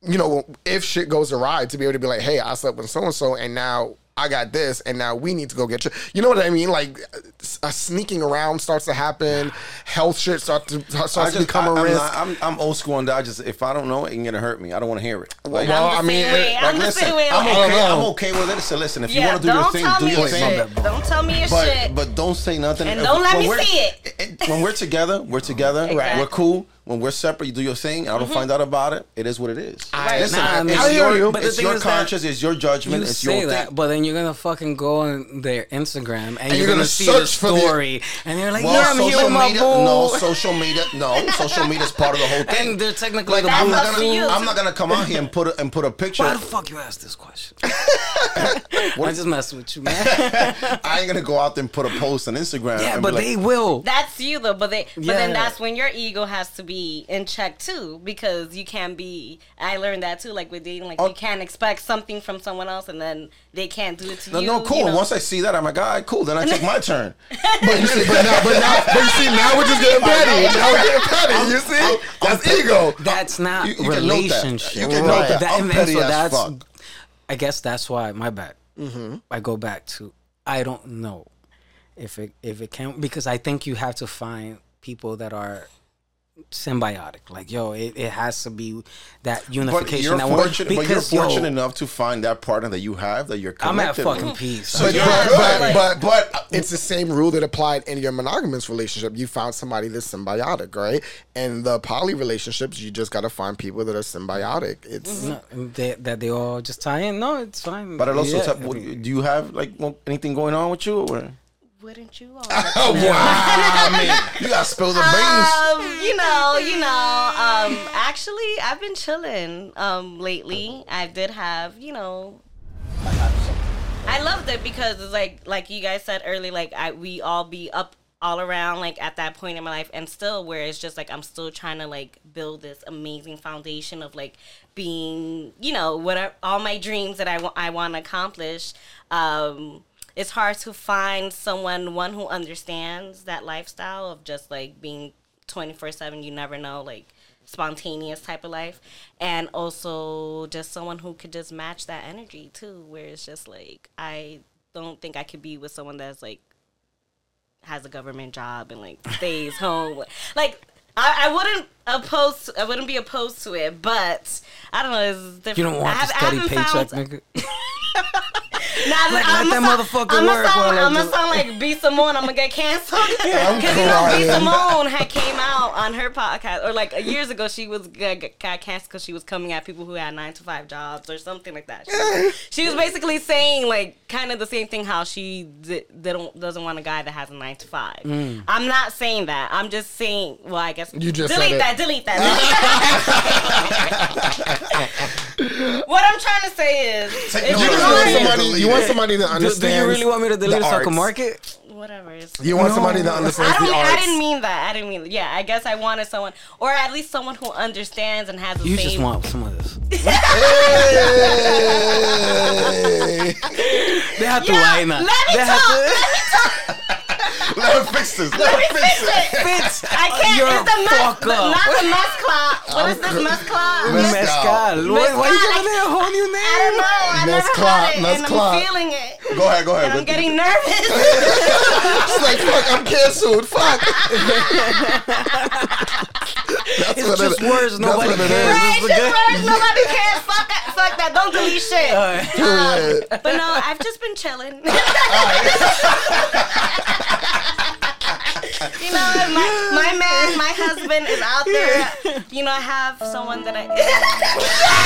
you know, if shit goes awry, to be able to be like, hey, I slept with so and so, and now I got this, and now we need to go get you. You know what I mean? Like, a sneaking around starts to happen. Health shit starts to starts I to become I, a am risk. not, I'm, I'm old school and I just, if I don't know it, it's gonna hurt me. I don't want to hear it. Like, Well, I'm I mean, way. it- I'm like, the listen, same way. I'm okay. I'm okay with it. So listen, if you want to do your thing, do your your thing. Don't tell me your But shit. but don't say nothing. And If- don't let me see it. When we're together, we're together. Right. We're cool. When we're separate, you do your thing. I don't mm-hmm. find out about it. It is what it is. I- Listen, Nah, I mean, it's I your, you. But it's your is conscience, it's your judgment, You it's say your that, thing. but then you're gonna fucking go on their Instagram and, you're you're, gonna gonna, see the search for the- story, and you're like, Well, "Yeah, I'm here social with my media, boo." no, social media, no, social media is part of the whole thing. and they're technically Like the I'm not gonna. I'm not gonna come out here and put a, and put a picture. Why the fuck you ask this question? I just messing with you, man. I ain't gonna go out there and put a post on Instagram. yeah, but they will. That's you though, but they, but then that's when your ego has to be in check too, because you can't be. I learned that too, like with dating, like Oh. you can't expect something from someone else, and then they can't do it to No, you. no, cool. you know? Once I see that, I'm like, all right, cool. Then I take my turn. But you see, but now, but now, but you see, now we're just getting petty. Now we're getting petty. You see, that's ego. That's not You- you can note that. relationship. You can note that. I'm petty so as that's, fuck. I guess that's why my bad. Mm-hmm. I go back to I don't know if it if it can because I think you have to find people that are symbiotic. Like yo, it, it has to be that But unification you're that works fortunate. But you're because yo, fortunate enough to find that partner that you have that you're I'm at connected. fucking with. peace. So But, but, but, but, But- it's the same rule that applied in your monogamous relationship. You found somebody that's symbiotic, right? And the poly relationships, you just got to find people that are symbiotic. It's mm-hmm. No, they, that they all just tie in. No, it's fine. But it also, Yeah, tell- mean- do you have like anything going on with you? Or? Wouldn't you? All? Oh wow! I mean, you got to spill the beans. um, you know, you know. Um, actually, I've been chilling. Um, lately, I did have, you know. I loved it because it's like, like you guys said earlier, like I we all be up all around like at that point in my life and still where it's just like I'm still trying to like build this amazing foundation of like being you know whatever all my dreams that I want I want to accomplish um it's hard to find someone one who understands that lifestyle of just like being 24/7 you never know like spontaneous type of life. And also just someone who could just match that energy too where it's just like I don't think I could be with someone that's like has a government job and like stays home. Like I, I wouldn't oppose I wouldn't be opposed to it but I don't know it's different you don't want I have- I steady paycheck, found- nigga. Nah, Like, I'm let that motherfucker I'm work Sound, I'm gonna sound like B Simone. I'm gonna get canceled because you know B. Simone had came out on her podcast, or like years ago, she was got, got canceled because she was coming at people who had nine to five jobs or something like that. She was, she was basically saying like kind of the same thing how she they don't doesn't want a guy that has a nine to five. Mm. I'm not saying that. I'm just saying. Well, I guess You just delete said it. that. Delete that. what I'm trying to say is, if you you just want want- somebody. You want somebody that Do, understands. do you really want me to delete the it so I can arts. whatever. It's, You want somebody that I understands don't. the arts. I didn't mean that. I didn't mean. Yeah, I guess I wanted someone, or at least someone who understands and has the You same. just want some of this. Hey. They have to Yeah, line up. let me They have talk. to- Let me talk. Let her fix this. Let, her fix Fix it. it. Fitz, I can't. You're it's the a mess, not the mess clock. What is this mess clock? Mezcal. Mezcal. Why, why you Mezcal. giving it a whole new name? I don't know. I Mess never clock, had it, mess and clock. I'm feeling it. Go ahead. Go ahead. And I'm getting nervous. She's like, fuck, I'm canceled. Fuck. that's It's what just it, words. Nobody cares. is. Right, This is just words. Nobody cares. Fuck that. Fuck that. Don't delete shit. Period. Um, but no, I've just been chilling. Oh, you know, my, my man, my husband is out there. You know, I have someone that I.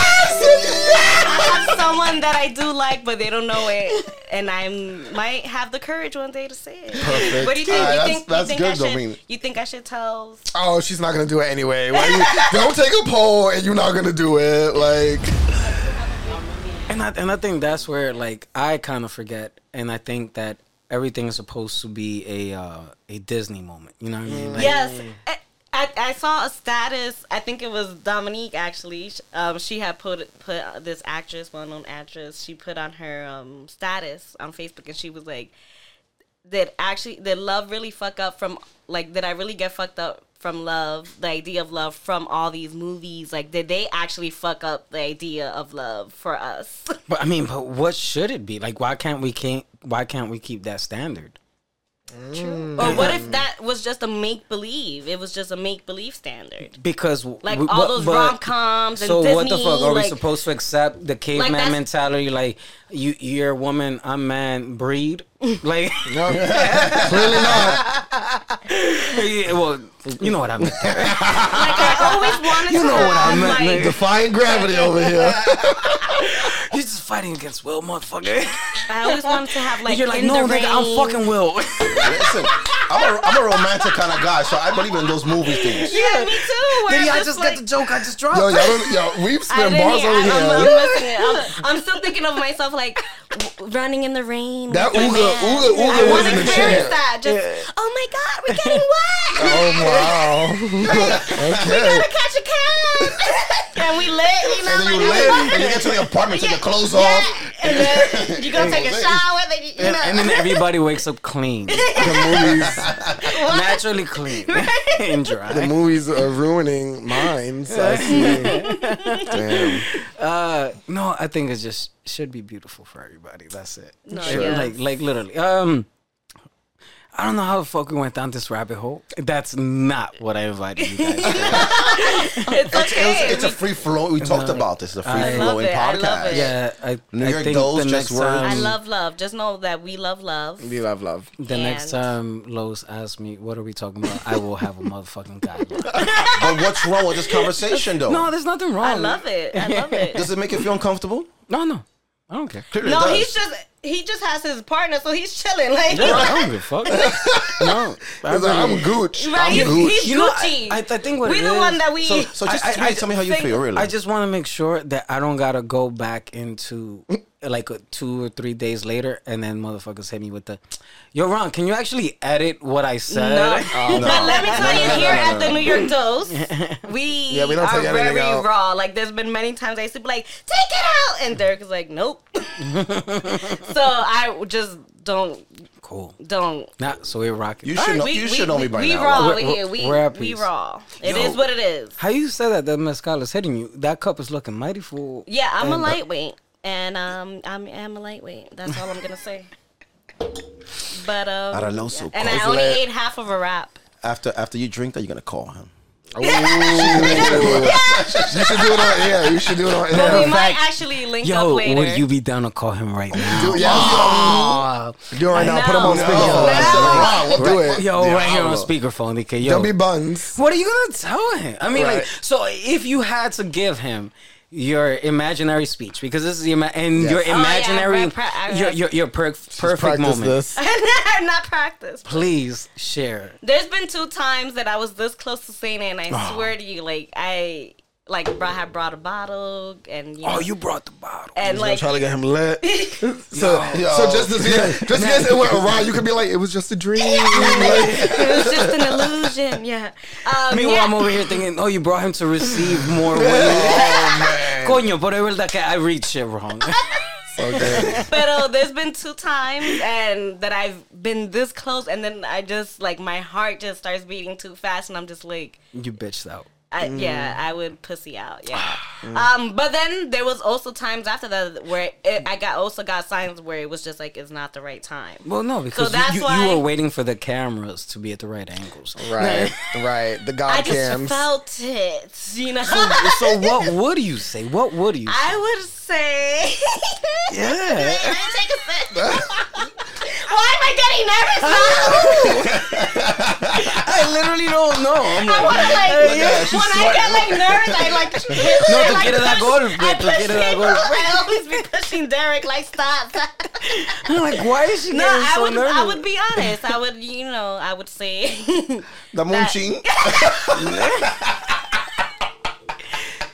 I have someone that I do like, but they don't know it, and I might have the courage one day to say it. Perfect. What do you think? Ah, you that's- think? that's you think good, I though, should? I mean- you think I should tell? Oh, she's not gonna do it anyway. Why you, don't take a poll and you're not gonna do it. Like, And I, and I think that's where like I kind of forget, and I think that everything is supposed to be a uh, a Disney moment. You know what I mean? Like, Yes. I, I, I saw a status. I think it was Dominique actually. Um, she had put put this actress, well known actress. She put on her um, status on Facebook, and she was like, "Did actually did love really fuck up from like did I really get fucked up from love? The idea of love from all these movies? Like, did they actually fuck up the idea of love for us? But I mean, but what should it be? Like, why can't we can't why can't we keep that standard? True. Mm. Or what if mm. that was just a make believe? It was just a make believe standard. because Like w- all what- those but- rom coms and So Disney. what the fuck are we supposed to accept the caveman that's- mentality? Like you, you're a woman, I'm man, breed. Like, No, clearly not. yeah, well, you know what I mean. Like I always wanted You to know what I have, meant, like. Defying gravity over here. You're just fighting against Will, motherfucker. I always wanted to have like you're like, in no, the nigga, I'm rain. fucking Will. Listen, I'm a, I'm a romantic kind of guy, so I believe in those movie things. Yeah, me too. where Did I'm I just like, get the joke I just dropped? Yo, y'all yo, we've I spent didn't bars hear- over I'm, I'm, I'm here. missing. I'm, I'm still thinking of myself like w- running in the rain. That with my Ooga- Ooga- Ooga I was want in to the experience chat. that. Just, oh my god, we're getting wet. Oh wow. we okay. gotta catch a cab. and we lit, you know, And then you like live, and you get to the apartment, take your clothes yeah. off. And then you go take a shower. Then you, you and, know. and then everybody wakes up clean, The movies, naturally clean and dry. the movies are ruining minds. I see. Damn. Uh, no, I think it just should be beautiful for everybody. That's it. No, Sure. yes. Like, like literally. Um, I don't know how the fuck we went down this rabbit hole. That's not what I invited you guys. to. it's okay. It's a free flow. We talked about this. It's a free I love flowing it, I love podcast. it. yeah, I, New I York think Dose, the just next words. time, I love love. Just know that we love love. We love love. the next time Los asks me, "What are we talking about?" I will have a motherfucking guideline. But what's wrong with this conversation, though? no, there's nothing wrong. I love it. I love it. Does it make you feel uncomfortable? No, no, I don't care. Clearly No, it does. he's just he just has his partner, so he's chilling. Like Yeah, I don't give a fuck. no, I He's like, really- I'm Gooch. right, I'm he's, Gooch. he's You know, Gucci. I, I, I think what we it the is- one that we. So, so just I- to I- me, tell me how you think- feel, really. I just want to make sure that I don't gotta go back into like two or three days later, and then motherfuckers hit me with the, "You're wrong. Can you actually edit what I said?" no. Oh, no. But let me tell No, no, you, no, here no, at no, the. New York Dose, we Yeah, we don't are take very out. raw. Like, there's been many times I used to be like, "Take it out," and Derek is like, "Nope." so I just don't Cool. don't. Nah, so we're rocking. You should know. you should know me by we now. raw We're- over here. We we're at we raw. It Yo. is what it is. How you said that the mezcal is hitting you? That cup is looking mighty full. Yeah, I'm a And, uh, lightweight, and um, I'm I'm a lightweight. That's all I'm gonna say. But um, Adaloso, and I only ate half of a wrap. After after you drink that, you're gonna call him. Ooh. you should do it on air. You should do it on But air. we might actually link Yo, up later. would you be down to call him right now? Do, yeah, do it right now. Put him on No. speakerphone. No. Do it. Yo, right here on speakerphone, DK. Yo, Don't be buns. What are you gonna tell him? I mean, Right. like, so if you had to give him your imaginary speech, because this is the ima- and your Oh, yeah, imaginary, pra- I- your your, your per- perfect moment. this. not practice. Please share. There's been two times that I was this close to saying it, and I Oh. swear to you, like I like brought, had brought a bottle, and you know, Oh, you brought the bottle. and like trying to get him lit. so, Yo. so just as yeah, just in case it went awry, you could be like, it was just a dream. Like, it was just an illusion. Yeah. Um, Meanwhile, yeah. I'm over here thinking, oh, you brought him to receive more weight. Oh man. Coño, pero es verdad que I read shit wrong. so good. But uh, there's been two times and that I've been this close, and then I just like my heart just starts beating too fast, and I'm just like, you bitched out. I, yeah, I would pussy out. Yeah. Um, but then there was also times after that where it, I got also got signs where it was just like it's not the right time. Well, no, because that's you, you, why- you were waiting for the cameras to be at the right angles. Right, right. The I God just cams. felt it, you know. so what would you say? What would you say? I would say. Yeah. Take a sip. Why am I getting nervous now? I literally don't know. I'm I like, want to like at her, she's when I get like nervous, I like No, I, to like, get it that push- golpe, I to push get it that people. golpe. I always be pushing Derek like stop. I'm like, why is she no, getting I so would nervous? I would be honest. I would you know I would say The mooching.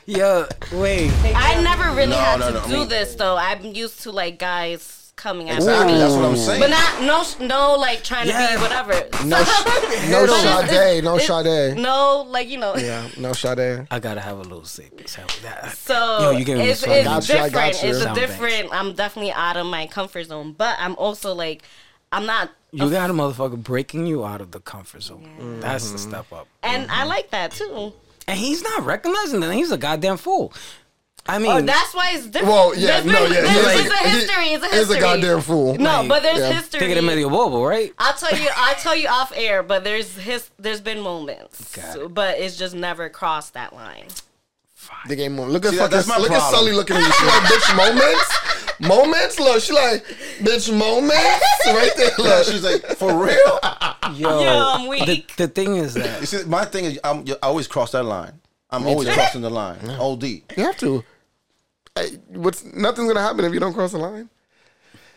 Yo, wait. I never really No, had no, to no, I do mean- this though. I'm used to like guys coming at Exactly. me. That's what I'm saying. But not no no like trying to be whatever. No, sh- no Sade, no Sade. No, like you know. Yeah, no Sade. I gotta have a little sip. So that- So Yo, you giving me it's, some- it's you, I different. got you. It's a different. I'm definitely out of my comfort zone, but I'm also like, I'm not. you got a motherfucker breaking you out of the comfort zone. That's the mm-hmm. step up. and I like that too. And he's not recognizing that he's a goddamn fool. I oh, mean, Oh, that's why it's different. Well, yeah, There's no, been- yeah, there's- he's It's like- a he- history. It's a he's a goddamn fool. No, Like, but there's yeah. history. take it a medio bobo, right? I'll tell you. I'll tell you off air. But there's his. There's been moments. Got So- but it's just never crossed that line. The game move. Look at See, fucking, that's my look at. Sully looking at you. She like, bitch, moments, moments. Look, she like, bitch, moments, right there. Look, she's like, for real? Yo, Yo, I'm weak. the thing is that see, my thing is, I'm, I always cross that line. I'm always crossing the line. OD. you have to. Hey, what's nothing's gonna happen if you don't cross the line.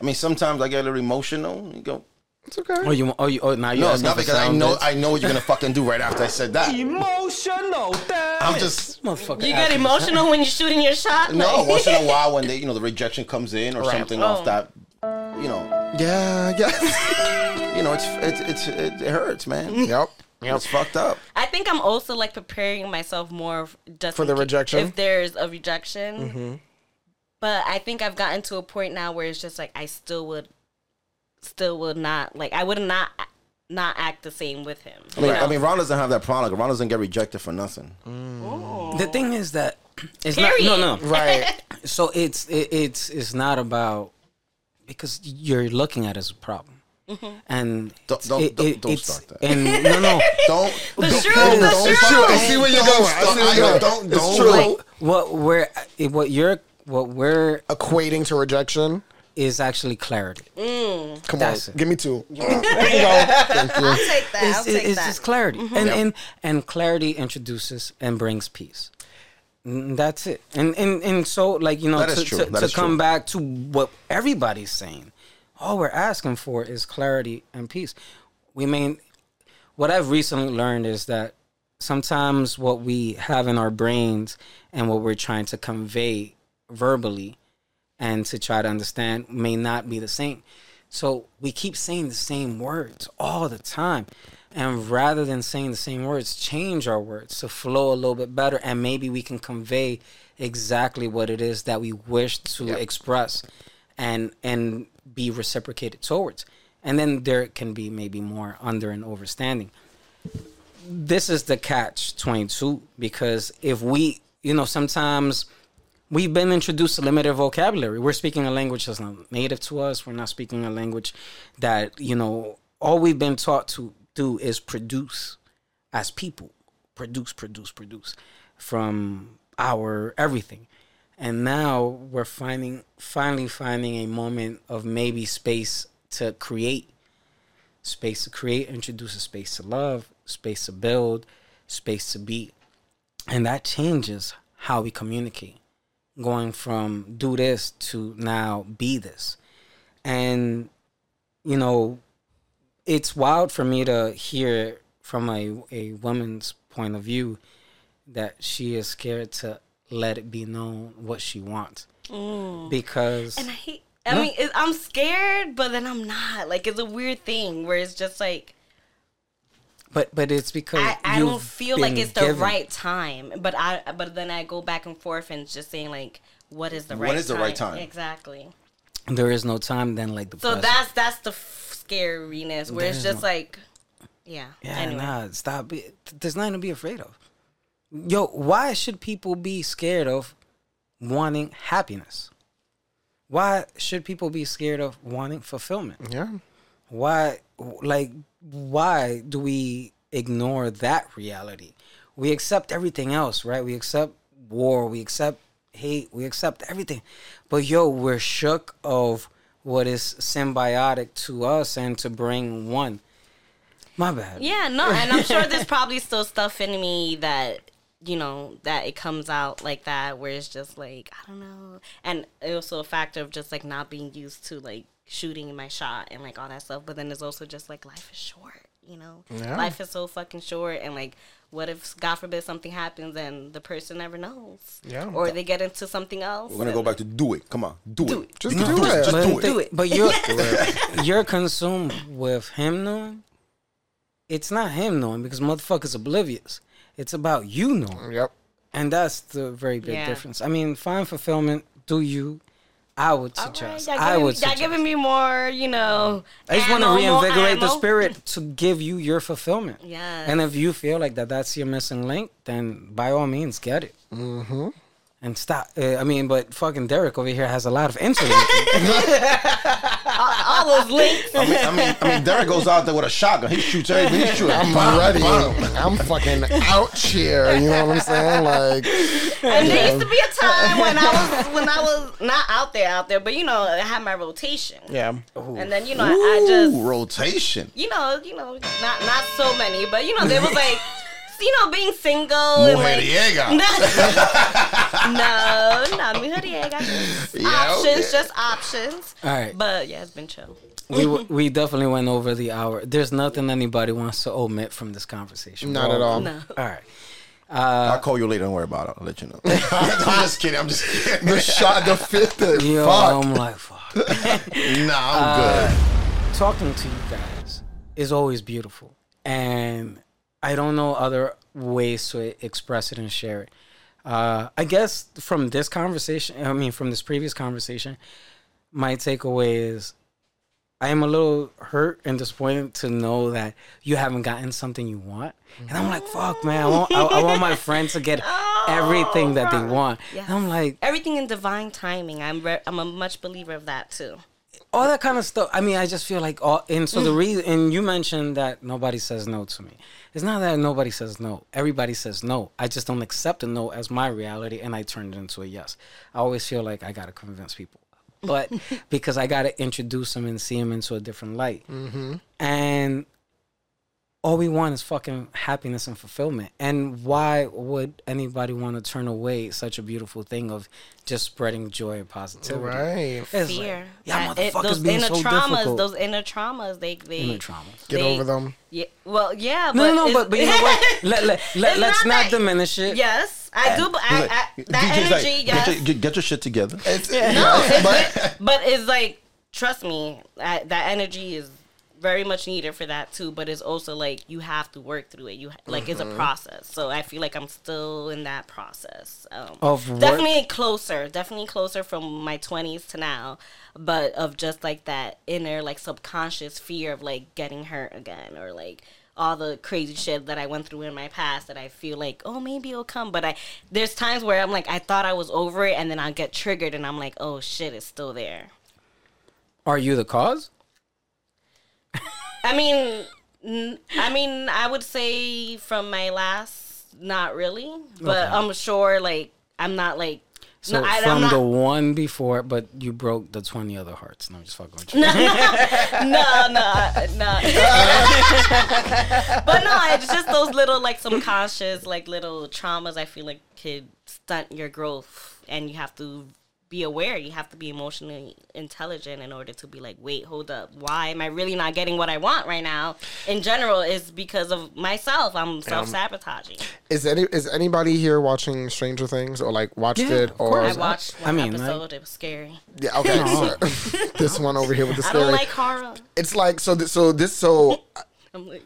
I mean, sometimes I get a little emotional. You go, It's okay. oh you oh you oh now you no, it's not because I know bits? I know what you're gonna fucking do right after I said that. Emotional damage. I'm just Motherfucker You get asking emotional when you're shooting your shot. no. Like- Once in a while, when they, you know, the rejection comes in or Right. something Oh. off that, you know, Yeah, yeah. you know, it's it's, it's it, it hurts, man. yep. Yep. It's fucked up. I think I'm also like preparing myself more just For the rejection? If there's a rejection, mm-hmm. but I think I've gotten to a point now where it's just like I still would, still would not like I would not not act the same with him. I mean, know? I mean, Ron doesn't have that problem. Ron doesn't get rejected for nothing. Mm. the thing is that it's not no no Right. so it's it, it's it's not about because you're looking at it as a problem and Don't- don't- it- don't- it- don't start that. and no no Don't. The don't, shoe, don't, the don't shoe. fucking- I see where you're don't going. I see where you're going. Don't. It's Don't. true. like- what we're what you're what we're Equating to rejection. is actually clarity Come That's on, it. give me two. There you go. Thank you. I'll take that. it's, I'll take that. it's that. just clarity and, and and clarity introduces and brings peace Mm, that's it and and and so like you know That is to, to, to come true. back to what everybody's saying all we're asking for is clarity and peace we mean what i've recently learned is that sometimes what we have in our brains and what we're trying to convey verbally and to try to understand may not be the same. So we keep saying the same words all the time. And rather than saying the same words, change our words to flow a little bit better. And maybe we can convey exactly what it is that we wish to express and and be reciprocated towards. And then there can be maybe more under and overstanding. This is the catch 22 because if we you know sometimes we've been introduced to limited vocabulary. We're speaking a language that's not native to us. We're not speaking a language that you know all we've been taught to do is produce as people. Produce produce produce from our everything and now we're finding finally finding a moment of maybe space to create space to create, introduce a space to love, space to build, space to be. And that changes how we communicate, going from do this to now be this. And, you know, it's wild for me to hear from a, a woman's point of view that she is scared to let it be known what she wants. Mm. Because And I hate. I mean, it, I'm scared, but then I'm not. Like, it's a weird thing where it's just like But but it's because I, I don't you've feel like been it's the given- right time. But I but then I go back and forth and just saying like, what is the right? When is the right time? Exactly. There is no time then like the So present. that's that's the f- scariness where it's just no- like, yeah. yeah, anyway. nah, stop. It. There's nothing to be afraid of. Yo, why should people be scared of wanting happiness? Why should people be scared of wanting fulfillment? Yeah. Why, like, why do we ignore that reality? We accept everything else, right? We accept war, we accept hate, we accept everything. But yo, we're shook of what is symbiotic to us and to bring one. My bad. Yeah, no, and I'm sure there's probably still stuff in me that you know that it comes out like that where it's just like I don't know, and also a factor of just like not being used to like shooting my shot and like all that stuff. But then there's also just like life is short, you know, Yeah. life is so fucking short, and like what if God forbid something happens and the person never knows, Yeah. or they get into something else. We're gonna go back to do it. Come on, do, Do it. it. Just You do can it. Just but, do it. Do it. but you're you're consumed with him knowing. It's not him knowing because motherfucker's oblivious. It's about you knowing. Yep. And that's the very big Yeah. difference. I mean, find fulfillment. Do you? I would All right, suggest. y'all I giving, would y'all giving me more, you know. I just want to reinvigorate the spirit to give you your fulfillment. Yeah. And if you feel like that that's your missing link, then by all means get it. Mm-hmm. And stop. Uh, I mean, but fucking Derek over here has a lot of insulin. All those links. I mean, I mean, I mean, Derek goes out there with a shotgun. He shoots everything. He's shooting. I'm Bam, ready. bam. I'm fucking out here. You know what I'm saying? Like, And there used to be a time when I was when I was not out there, out there, but you know, I had my rotation. yeah. And then you know, I, I just rotation. you know, you know, not not so many, but you know, there was like, you know, being single and like, no, not mujeriega. Just Yeah, options, okay. just options. All right. But yeah, it's been chill. we w- we definitely went over the hour. There's nothing anybody wants to omit from this conversation. Not We're at all. No. All right. I'll uh, call you later. Don't worry about it. I'll let you know. I'm just kidding. I'm just kidding. The shot, the fifth. Yo, fuck. I'm like, fuck. Nah, I'm good. Uh, talking to you guys is always beautiful, and I don't know other ways to express it and share it. Uh, I guess from this conversation, I mean, from this previous conversation, my takeaway is I am a little hurt and disappointed to know that you haven't gotten something you want. And I'm like, fuck, man, I want, I, I want my friends to get everything that they want. Yes. I'm like, Everything in divine timing. I'm re- I'm a much believer of that too. all that kind of stuff. I mean, I just feel like all, and so the reason, and you mentioned that nobody says no to me. It's not that nobody says no. Everybody says no. I just don't accept a no as my reality, and I turn it into a yes. I always feel like I gotta convince people, but because I gotta introduce them and see them into a different light, mm-hmm. and all we want is fucking happiness and fulfillment. And why would anybody want to turn away such a beautiful thing of just spreading joy and positivity? Right. It's like, Fear. yeah, That- it- motherfuckers those being inner so traumas. difficult. Those inner traumas. They they Inner traumas. Get they- over them. Yeah. Well, yeah. No, but no, no, it's- but, but you know what? Let, let, let, let's not not that- diminish it. Yes, I do. But I, I, that DJ's like, energy. get, your, get, get your shit together. It's, No, yes, but it's, but it's like trust me, I, that energy is very much needed for that too. But it's also like you have to work through it. You ha- like it's a process. So I feel like I'm still in that process. Um, Of work- definitely closer, definitely closer from my 20s to now. But of just like that inner like subconscious fear of like getting hurt again or like all the crazy shit that I went through in my past that I feel like, oh, maybe it'll come. But I, there's times where I'm like, I thought I was over it, and then I get triggered, and I'm like, oh shit, it's still there. Are you the cause? I mean, n- I mean, I would say from my last, not really, but Okay. I'm sure, like, I'm not like. So no, I, from I'm not, the one before, but you broke the 20 other hearts. No, I'm just fucking with you. no, no, no. but no, it's just those little like subconscious like little traumas. I feel like could stunt your growth, and you have to be aware. You have to be emotionally intelligent in order to be like, wait, hold up, why am I really not getting what I want right now? In general, is because of myself. I'm self sabotaging. is any is anybody here watching Stranger Things or like watched Yeah, it or. I watched one I mean, like- episode. it was scary. yeah okay so, this one over here with the I story don't like horror. it's like so th- so this so I'm like,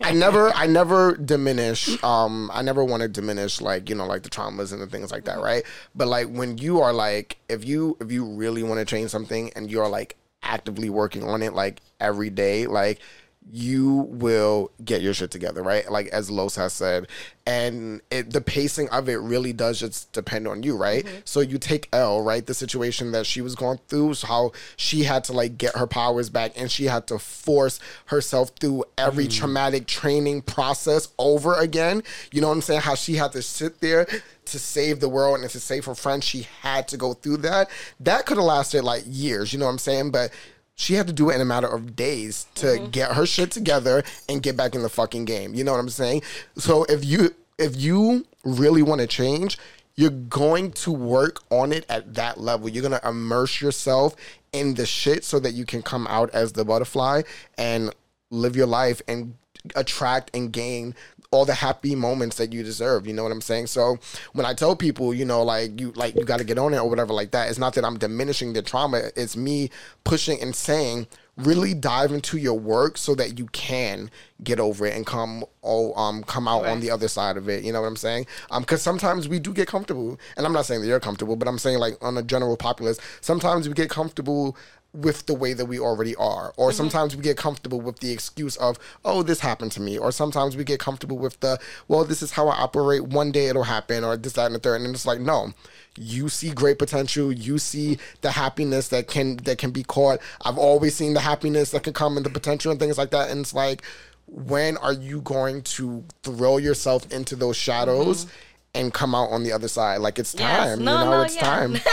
I never I never diminish um I never want to diminish like you know like the traumas and the things like that right? But like when you are like if you if you really want to change something and you're like actively working on it like every day like you will get your shit together right? Like as Los has said. And it, the pacing of it really does just depend on you right? Mm-hmm. So you take El right? The situation that she was going through so how she had to like get her powers back and she had to force herself through every mm-hmm. traumatic training process over again. You know what I'm saying? How she had to sit there to save the world and to save her friends. She had to go through that. That could have lasted like years you know what I'm saying? But she had to do it in a matter of days to mm-hmm. get her shit together and get back in the fucking game. You know what I'm saying? So if you if you really want to change, you're going to work on it at that level. You're gonna immerse yourself in the shit so that you can come out as the butterfly and live your life and attract and gain all the happy moments that you deserve. You know what I'm saying? So when I tell people, you know, like you like you got to get on it or whatever like that, it's not that I'm diminishing the trauma. It's me pushing and saying, really dive into your work so that you can get over it and come oh um come out on the other side of it. You know what I'm saying? Um, because sometimes we do get comfortable, and I'm not saying that you're comfortable, but I'm saying like on a general populace, sometimes we get comfortable with the way that we already are. Or mm-hmm. sometimes we get comfortable with the excuse of, oh, this happened to me. Or sometimes we get comfortable with the, well, this is how I operate. One day it'll happen, or this, that, and the third. And it's like, no. You see great potential. You see the happiness that can that can be caught. I've always seen the happiness that can come and the potential and things like that. And it's like, when are you going to throw yourself into those shadows mm-hmm. And come out on the other side? Like it's Yes. time. No, you know, no, it's yeah. time.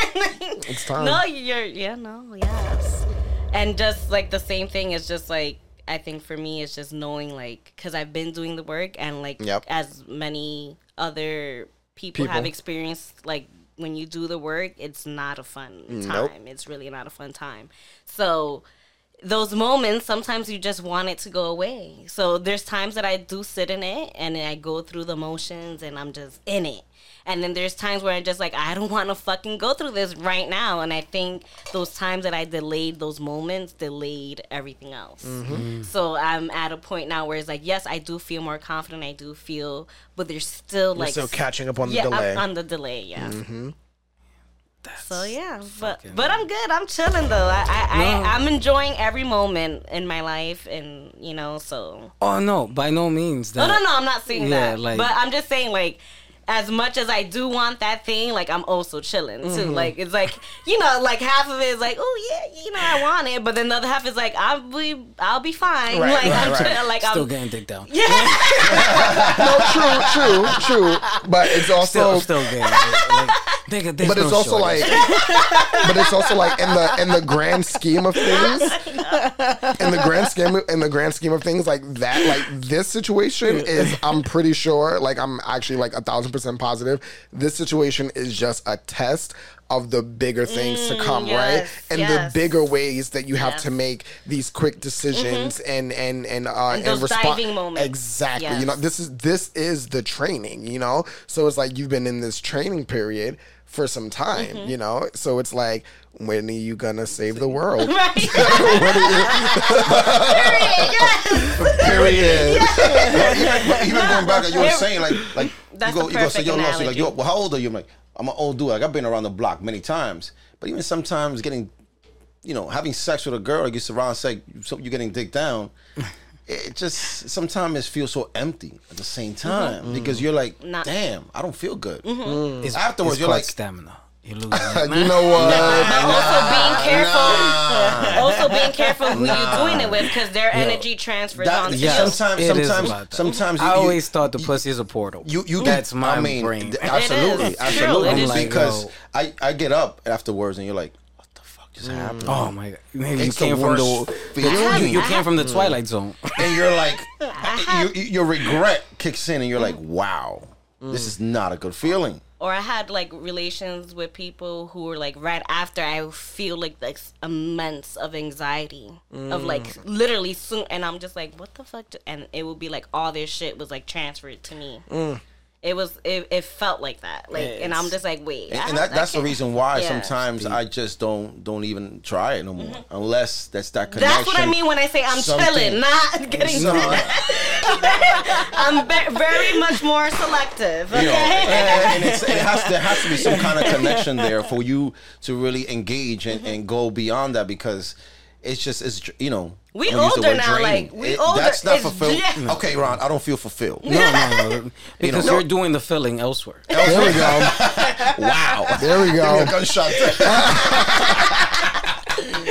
It's time. No, you're yeah, no, yes. And just like the same thing is just like I think for me it's just knowing like cuz I've been doing the work and like Yep. as many other people, have experienced like when you do the work, it's not a fun time. Nope. It's really not a fun time. So those moments sometimes you just want it to go away. So there's times that I do sit in it and I go through the motions and I'm just in it. And then there's times where I just like I don't want to fucking go through this right now. And I think those times that I delayed those moments delayed everything else. So I'm at a point now where it's like yes, I do feel more confident. I do feel, but there's still You're like still catching up on the yeah, I'm delay. on the delay. Yeah. Mm-hmm. So yeah, but but I'm good. I'm chilling though. I I, No. I I'm enjoying every moment in my life, and you know, so. Oh no, by no means. No, That, no, no. I'm not saying Yeah, that. like- but I'm just saying like. As much as I do want that thing, like I'm also chilling too. Mm-hmm. Like it's like you know, like half of it is like, oh yeah, you know, I want it, but then the other half is like, I'll be, I'll be fine. Right, like right, I'm right. chill- like Still I'm, getting dick down. Yeah. no, true, true, true. But it's also Still, still getting. Like, nigga, there's but it's no also shortage. like but it's also like in the in the grand scheme of things in the grand scheme in the grand scheme of things like that like this situation is i'm pretty sure like i'm actually like a thousand percent positive this situation is just a test of the bigger things to come yes, right and yes. the bigger ways that you have Yes. to make these quick decisions and and and uh and, those respond diving moments. exactly you know this is this is the training you know so it's like you've been in this training period for some time Mm-hmm. you know so it's like when are you gonna save the world right. You- period Well, even, but even going back, like you were saying, like, like That's you go, you go say, yo, no, so like, yo, well, how old are you? I'm like, I'm an old dude. Like, I've been around the block many times, but even sometimes getting, you know, having sex with a girl, like you surround sex, so you're getting dick down. It just sometimes it feels so empty at the same mm-hmm. time mm-hmm. because you're like, Not- damn, I don't feel good. Mm-hmm. Mm. It's, Afterwards, it's you're like- stamina. You lose. you know what But also being careful. Also being careful who you're doing it with, because their energy transfers That- onto yeah, you. sometimes, It is sometimes, about that. sometimes you, I you- always thought the pussy is a portal. You you That's my I mean, brain. absolutely, It is. Absolutely. it is true. because Yo. I I get up afterwards and you're like, what the fuck just happened? Oh my god! Maybe It's you the came from the, worst the feeling. you, you came from the twilight zone. And you're like, you, your regret kicks in, and you're like, wow, this is not a good feeling. or I had like relations with people who were like right after I feel like this immense of anxiety of like mm. literally soon and I'm just like what the fuck and it would be like all their shit was like transferred to me. Mm. It was it, it felt like that like and I'm just like wait And don't- that, that's the reason why Yeah. sometimes I just don't don't even try it no more mm-hmm. unless that's that connection. That's what I mean when I say I'm Something- chilling, not getting. No, I'm ve- very much more selective. you know, Okay. and it's, it has there has to be some kind of connection there for you to really engage and, mm-hmm. and go beyond that because it's just it's you know We I'm gonna use the older now, draining. like, we older, That's not it's fulfilled. yeah. Okay, Ron, I don't feel fulfilled. No, no, no, because know- you're doing the filling elsewhere. there we go Wow, there we Give me go a gunshot.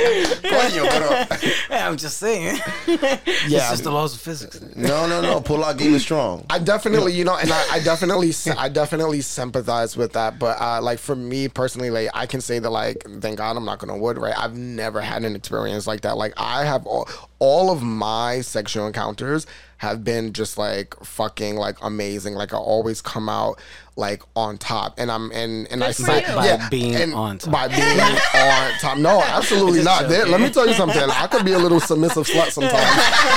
Coño, pero- Yeah, I'm just saying. It's yeah just the laws of physics. no, no, no. Pull out game is strong. I definitely, you know, and I, I definitely, I definitely sympathize with that. But uh, like for me personally, like I can say that, like, thank God I'm not gonna wood, right? I've never had an experience like that. Like I have all, all of my sexual encounters have been just like fucking like amazing. Like I always come out like on top, and I'm and and I Good for say you. By being on top. by being on top. No, absolutely not. There, let me tell you something. I could be a little submissive slut sometimes,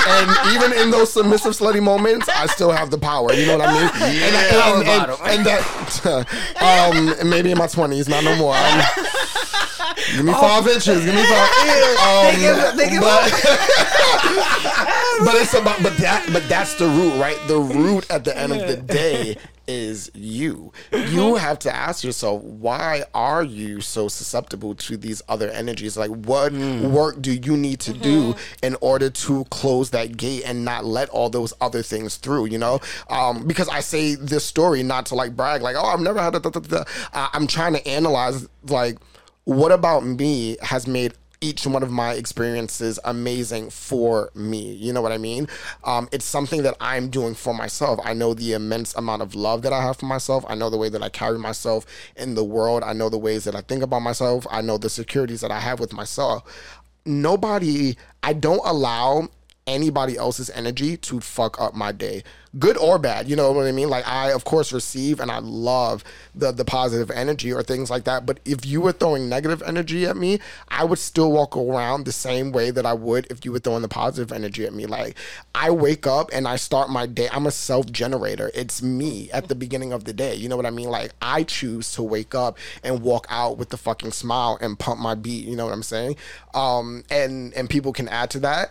and even in those submissive slutty moments, I still have the power. You know what I mean? And, Power and, and, and that, um, maybe in my twenties, not no more. Um, Give me five inches. Give me five. Um, but, but it's about but that but that's the root, right? The root at the end of the day is you. You have to ask yourself, why are you so susceptible to these other energies? Like, what work do you need to do in order to close that gate and not let all those other things through? You know, um, because I say this story not to like brag, like, oh, I've never had a. Da, da, da. Uh, I'm trying to analyze, like, what about me has made each one of my experiences amazing for me. You know what I mean? Um, it's something that I'm doing for myself. I know the immense amount of love that I have for myself. I know the way that I carry myself in the world. I know the ways that I think about myself. I know the securities that I have with myself. Nobody, I don't allow anybody else's energy to fuck up my day good or bad you know what i mean? Like i of course receive and i love the the positive energy or things like that but if you were throwing negative energy at me i would still walk around the same way that i would if you were throwing the positive energy at me. Like i wake up and i start my day i'm a self generator it's me at the beginning of the day you know what i mean? Like i choose to wake up and walk out with the fucking smile and pump my beat you know what i'm saying? Um and and people can add to that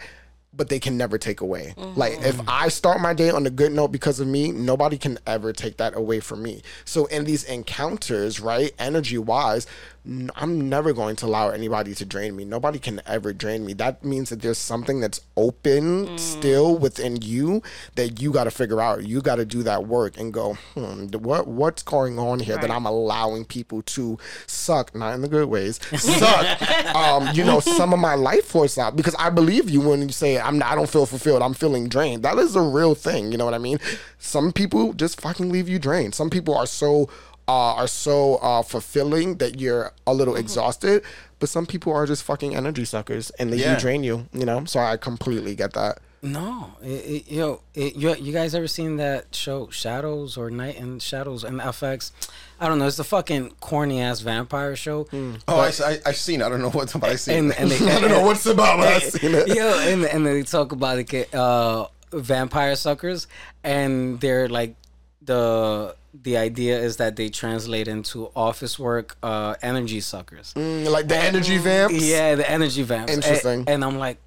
but they can never take away. Like if mm-hmm. I start my day on a good note because of me, nobody can ever take that away from me. So in these encounters, right, energy wise, I'm never going to allow anybody to drain me. Nobody can ever drain me. That means that there's something that's open still within you that you got to figure out. You got to do that work and go, hmm, what what's going on here that I'm allowing people to suck, not in the good ways, suck, um, you know, some of my life force out because I believe you when you say I'm not, I don't feel fulfilled. I'm feeling drained. That is a real thing. You know what I mean? Some people just fucking leave you drained. Some people are so uh, are so uh, fulfilling that you're a little exhausted. But some people are just fucking energy suckers and they Yeah. drain you. You know, so I completely get that. No, it, it, yo, it, you you guys ever seen that show Shadows or Night and Shadows and FX? I don't know. It's the fucking corny ass vampire show. Hmm. Oh, I, I, I've seen. it. I don't know what, but I seen. And it. and they, I don't know what's about, but I've seen it. Yo, and and they talk about the uh, vampire suckers, and they're like the the idea is that they translate into office work uh, energy suckers. Mm, like the energy vamps. Yeah, the energy vamps. Interesting. And, I'm like,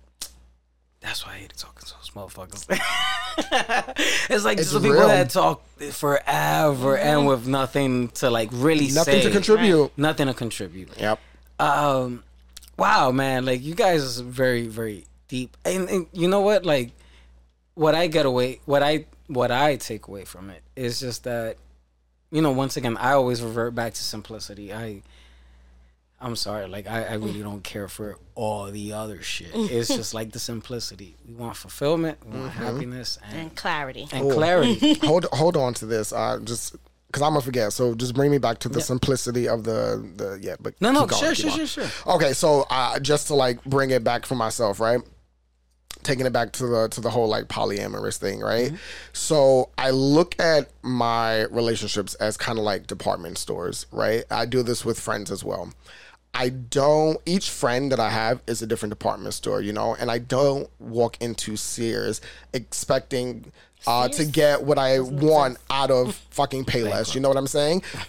that's why I hate talking to those motherfuckers. it's like It's just the people that talk forever and with nothing to like really say. Nothing say. to contribute. Nothing to contribute. Yep. Um, wow, man, like you guys is very, very deep. And, and you know what? Like, what I get away, what I, what I take away from it is just that, you know, once again, I always revert back to simplicity. I, I'm sorry, like I, I really don't care for all the other shit. It's just like the simplicity. We want fulfillment, we want happiness, and, and clarity. and clarity. hold hold on to this. Uh, just because I'm gonna forget. So just bring me back to the simplicity of the the yeah. But No, no, keep going, sure, sure, going. sure, sure. Okay, so uh, just to like bring it back for myself, right? Taking it back to the to the whole like polyamorous thing, right? Mm-hmm. So I look at my relationships as kind of like department stores, right? I do this with friends as well. I don't. Each friend that I have is a different department store, you know, and I don't walk into Sears expecting uh, to get what I want out of fucking Payless. You know what I'm saying?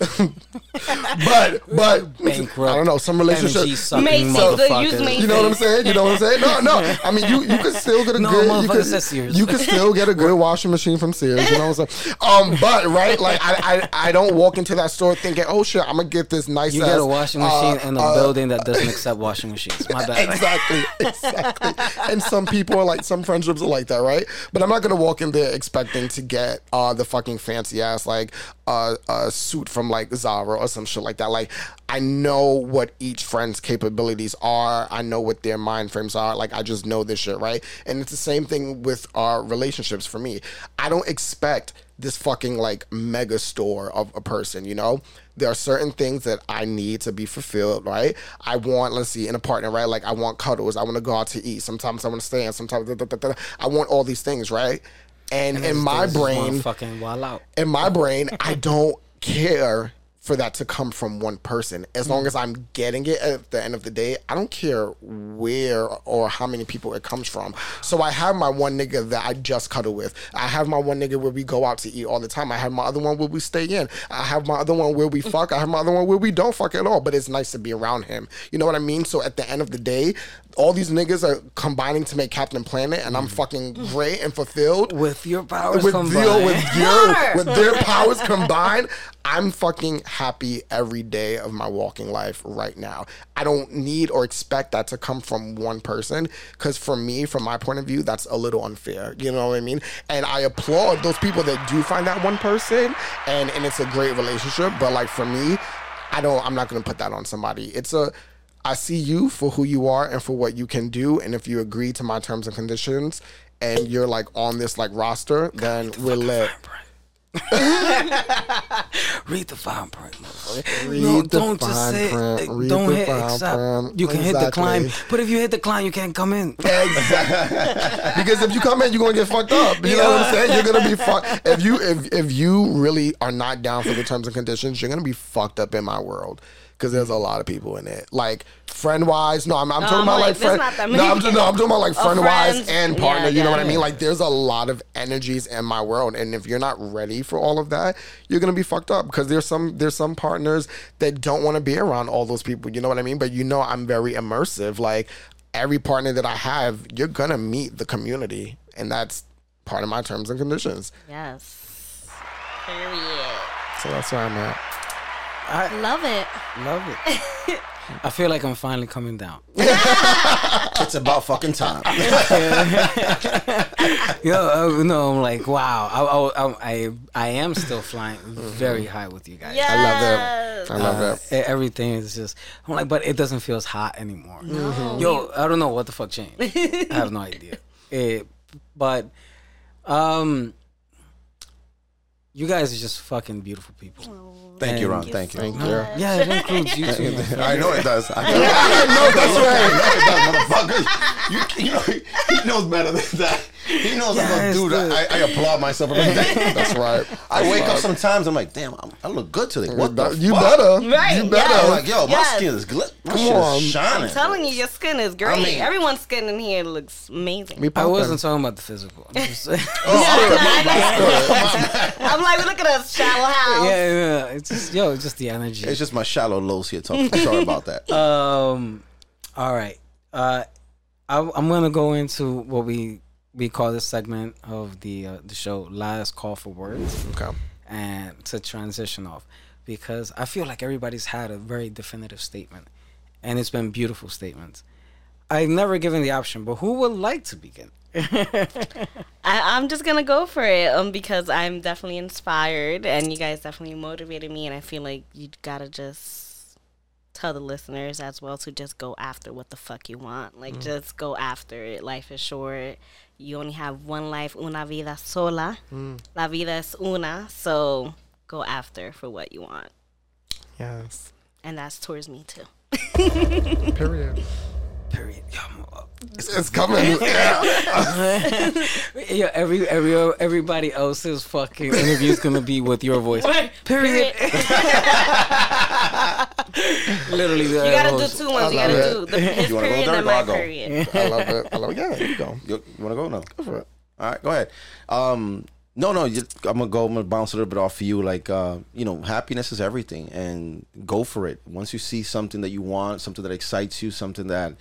but but Bankrupt, I don't know some energy relationships. sucking Macy's, the motherfuckers. You know what I'm saying? You know what I'm saying? No, no. I mean, you you could still get a No, good. You motherfucker could, you could still get a good washing machine from Sears. You know what I'm saying? Um, but right, like I, I I don't walk into that store thinking, oh shit, I'm gonna get this nice. You get a washing uh, machine in a uh, building that doesn't accept washing machines. My bad. Exactly, exactly. and some people are like, some friendships are like that, right? But I'm not gonna walk in there expecting to get uh the fucking fancy ass like uh, a suit from like Zara or some shit like that. Like I know what each friend's capabilities are. I know what their mind frames are. Like I just know this shit, right? And it's the same thing with our relationships for me. I don't expect this fucking like mega store of a person, you know? There are certain things that I need to be fulfilled, right? I want, let's see, in a partner, right? Like I want cuddles. I want to go out to eat. Sometimes I want to stay in. Sometimes da, da, da. I want all these things, right? And, in my Those just wanna brain, fucking wall out. in my brain, I don't care for that to come from one person. As long mm. as I'm getting it at the end of the day, I don't care where or how many people it comes from. So I have my one nigga that I just cuddle with. I have my one nigga where we go out to eat all the time. I have my other one where we stay in. I have my other one where we fuck. I have my other one where we don't fuck at all. But it's nice to be around him. You know what I mean? So at the end of the day, all these niggas are combining to make Captain Planet, and I'm mm. fucking great and fulfilled With your powers with combined. your, with your with their powers combined, I'm fucking happy every day of my walking life right now. I don't need or expect that to come from one person because for me, from my point of view, that's a little unfair. You know what I mean? And I applaud those people that do find that one person, and and it's a great relationship. But like for me, I don't. I'm not gonna put that on somebody. It's a I see you for who you are and for what you can do. And if you agree to my terms and conditions and you're like on this like roster, then we're lit. Read the fine print, motherfucker. Read no, don't just say, print. Read don't the hit accept. print. You can hit decline, Exactly. but if you hit the decline, you can't come in. Exactly. because if you come in, you're gonna get fucked up. You know what I'm saying? You're gonna be fucked. If you if if you really are not down for the terms and conditions, you're gonna be fucked up in my world. Because there's a lot of people in it, like friend wise. No, I'm, I'm talking about like, friend. No. I'm just, no, I'm talking about like Oh, friend wise and Yeah, partner. you know yeah. what I mean? Like there's a lot of energies in my world, and if you're not ready for all of that, you're gonna be fucked up. Because there's some there's some partners that don't want to be around all those people. You know what I mean? But you know, I'm very immersive. Like every partner that I have, you're gonna meet the community, and that's part of my terms and conditions. Yes. Period. So that's where I'm at. Love it. Love it. I feel like I'm finally coming down. It's about fucking time. Yo, uh, no, I'm like, wow. I, I, I, I am still flying very high with you guys. Yes. I love it. I love Uh, it. e- everything is just I'm like, but it doesn't feel as hot anymore. Yo, I don't know what the fuck changed. I have no idea. It, but um, you guys are just fucking beautiful people. Thank you, Ron. Thank Thank you. Thank you. Yeah, it includes you too. I know it does. I know, I know that's right. I know it does, motherfucker. You, you know, he, he knows better than that. He knows I'm Yes, a dude. dude. I, I applaud myself every day. That's right. I That's wake up sometimes. I'm like, damn, I'm, I look good today. What the you fuck? better. Right, You yeah. better. I'm like, yo, my Yes. skin is glit. My Come shit on. is shining. I'm telling you, your skin is great. mean- Everyone's skin in here looks amazing. We I wasn't talking about the physical. I'm just saying. I'm like, look at us, shallow house. yeah, yeah, it's just yo, it's just the energy. It's just my shallow lows here talking. Sorry about that. Um, all right. Uh, I, I'm gonna go into what we we call this segment of the uh, the show "Last Call for Words," Okay. and to transition off because I feel like everybody's had a very definitive statement, and it's been beautiful statements. I've never given the option, but who would like to begin? I, I'm just gonna go for it um because I'm definitely inspired and you guys definitely motivated me and I feel like you gotta just tell the listeners as well to just go after what the fuck you want like just go after it life is short you only have one life una vida sola mm. la vida es una so go after for what you want Yes. and that's towards me too Period. Period. Yo, I'm- It's coming. Yeah. Yeah, every every everybody else's fucking interview is gonna be with your voice. Period. Literally, you gotta do two ones you gotta it. do the, his You wanna go period third and or I'll my go? period I love it. I love it. Yeah, there you go. You, you want to go? No. Go for it. All right, go ahead. Um, no, no, you, I'm gonna go. I'm gonna bounce a little bit off of you. Like, uh, you know, happiness is everything, and go for it. Once you see something that you want, something that excites you, something that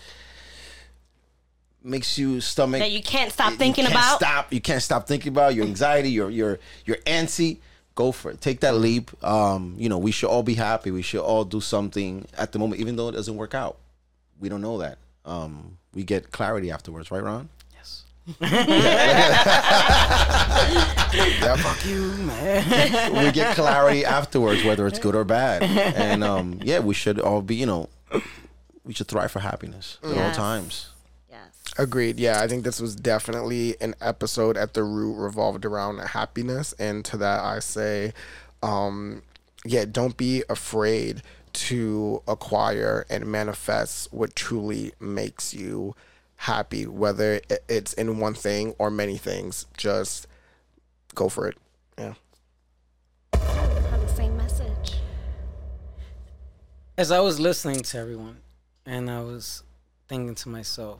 makes you stomach that you can't stop you thinking can't about Stop. You can't stop thinking about your anxiety. Your your your antsy. Go for it. Take that leap. Um, you know, we should all be happy. We should all do something at the moment, even though it doesn't work out. We don't know that. Um, we get clarity afterwards, right, Ron? Yes. Yeah, Fuck you, man. we get clarity afterwards, whether it's good or bad. And um, yeah, we should all be, you know, we should thrive for happiness at all times. Yes Agreed. Yeah, I think this was definitely an episode at the root revolved around happiness. And to that, I say, um, yeah, don't be afraid to acquire and manifest what truly makes you happy, whether it's in one thing or many things. Just go for it. Yeah. have the same message as I was listening to everyone, and I was thinking to myself,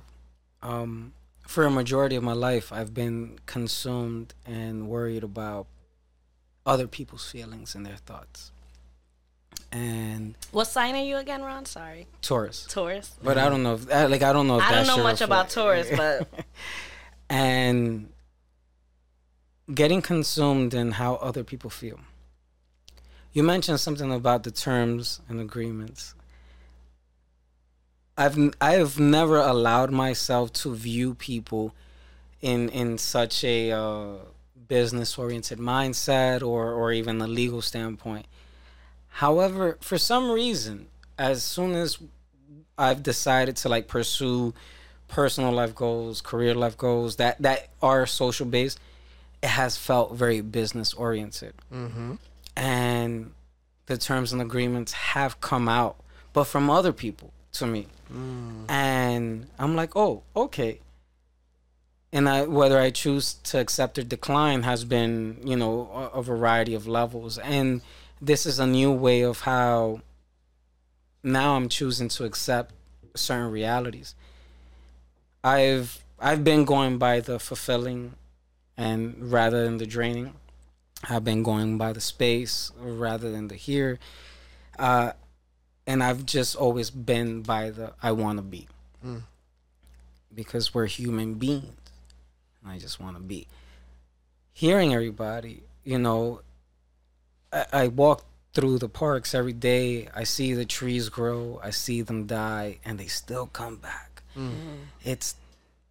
um, for a majority of my life, I've been consumed and worried about other people's feelings and their thoughts. And What sign are you again, Ron? Sorry, Taurus, Taurus. but I don't know. If, like I don't know. If I don't know much about Taurus, but and getting consumed in how other people feel. You mentioned something about the terms and agreements. I've n- I've never allowed myself to view people in in such a uh, business oriented mindset or or even a legal standpoint. However, for some reason, as soon as I've decided to like pursue personal life goals, career life goals that that are social based, it has felt very business oriented, and the terms and agreements have come out, but from other people to me, and I'm like, oh, okay. And I, whether I choose to accept or decline has been, you know, a, a variety of levels, and this is a new way of how now I'm choosing to accept certain realities. I've I've been going by the fulfilling and rather than the draining. I've been going by the space rather than the here. Uh, and I've just always been by the I want to be. Hmm. Because we're human beings. And I just want to be. Hearing everybody, you know, I, I walk through the parks every day. I see the trees grow. I see them die, and they still come back. Hmm. Mm-hmm. It's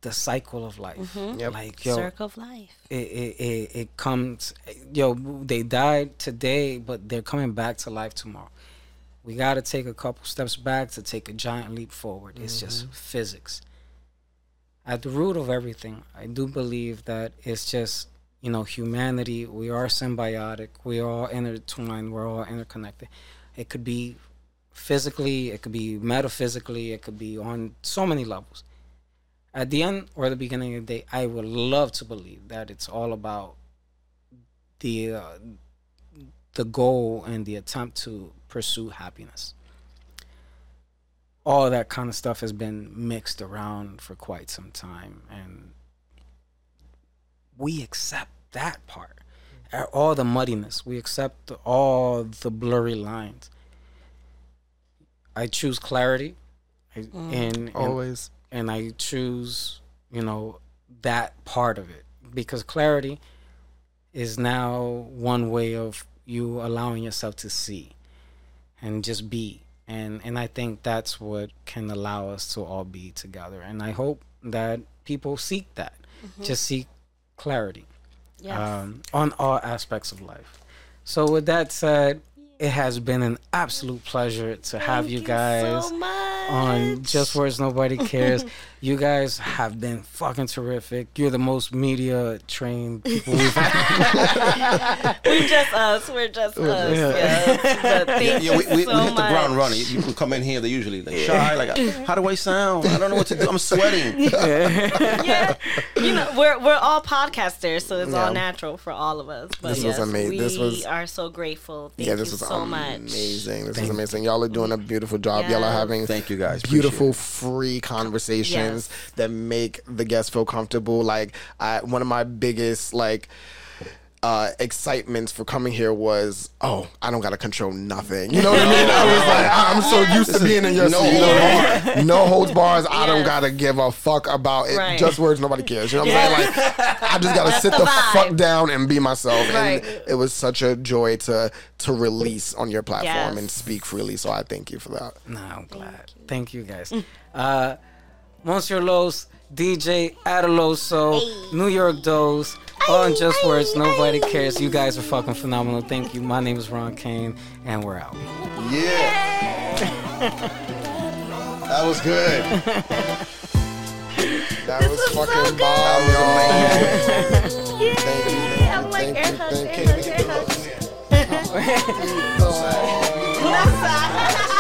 the cycle of life. Mm-hmm. Like yo, circle of life. it, it, it, it comes. Yo, they died today, but they're coming back to life tomorrow. We got to take a couple steps back to take a giant leap forward. It's just physics. At the root of everything, I do believe that it's just you know humanity. We are symbiotic. We are all intertwined. We're all interconnected. It could be physically. It could be metaphysically. It could be on so many levels. At the end or the beginning of the day, I would love to believe that it's all about the uh, the goal and the attempt to pursue happiness. All that kind of stuff has been mixed around for quite some time, and we accept that part. All the muddiness, we accept all the blurry lines. I choose clarity, I, mm, and, and Always. and I choose, you know, that part of it because clarity is now one way of you allowing yourself to see and just be. And and I think that's what can allow us to all be together. And I hope that people seek that. Just seek clarity Yes. um, on all aspects of life. So with that said, it has been an absolute pleasure to have Thank you guys so on Just Words Nobody Cares. you guys have been fucking terrific. You're the most media trained people we've had. We're just us. We're just us. Yes. But thank Yeah, we, you we, so we hit the much. ground running. You people come in here, they're usually like shy, like, how do I sound? I don't know what to do. I'm sweating. yeah, you know, we're we're all podcasters, so it's all natural for all of us. But This was yes, ama- We this was- are so grateful. Thank yeah, this you was so much. amazing. This is amazing. Y'all are doing a beautiful job. Y'all are having Thank you guys. beautiful, Appreciate free conversations Yes. that make the guests feel comfortable. Like, I, one of my biggest like uh, excitements for coming here was, oh, I don't gotta control nothing. You know what I mean? I was like, I'm so used to being in your no seat. holds No, no holds bars. I don't gotta give a fuck about it. Right. Just words, nobody cares. You know what I'm saying? Like, I just gotta sit the the fuck down and be myself. Right. And it was such a joy to to release on your platform Yes. and speak freely. So I thank you for that. Nah, I'm glad. Thank you guys. Uh, Monsieur Los, DJ Adaloso, New York Dose, on Just Words, Nobody Cares. You guys are fucking phenomenal. Thank you. My name is Ron Kain, and we're out. Yeah. that was good. That was fucking good. bomb, y'all. Yay! Thank you, thank I'm like thank air you, hugs, thank air you. hugs, air hugs. Left side.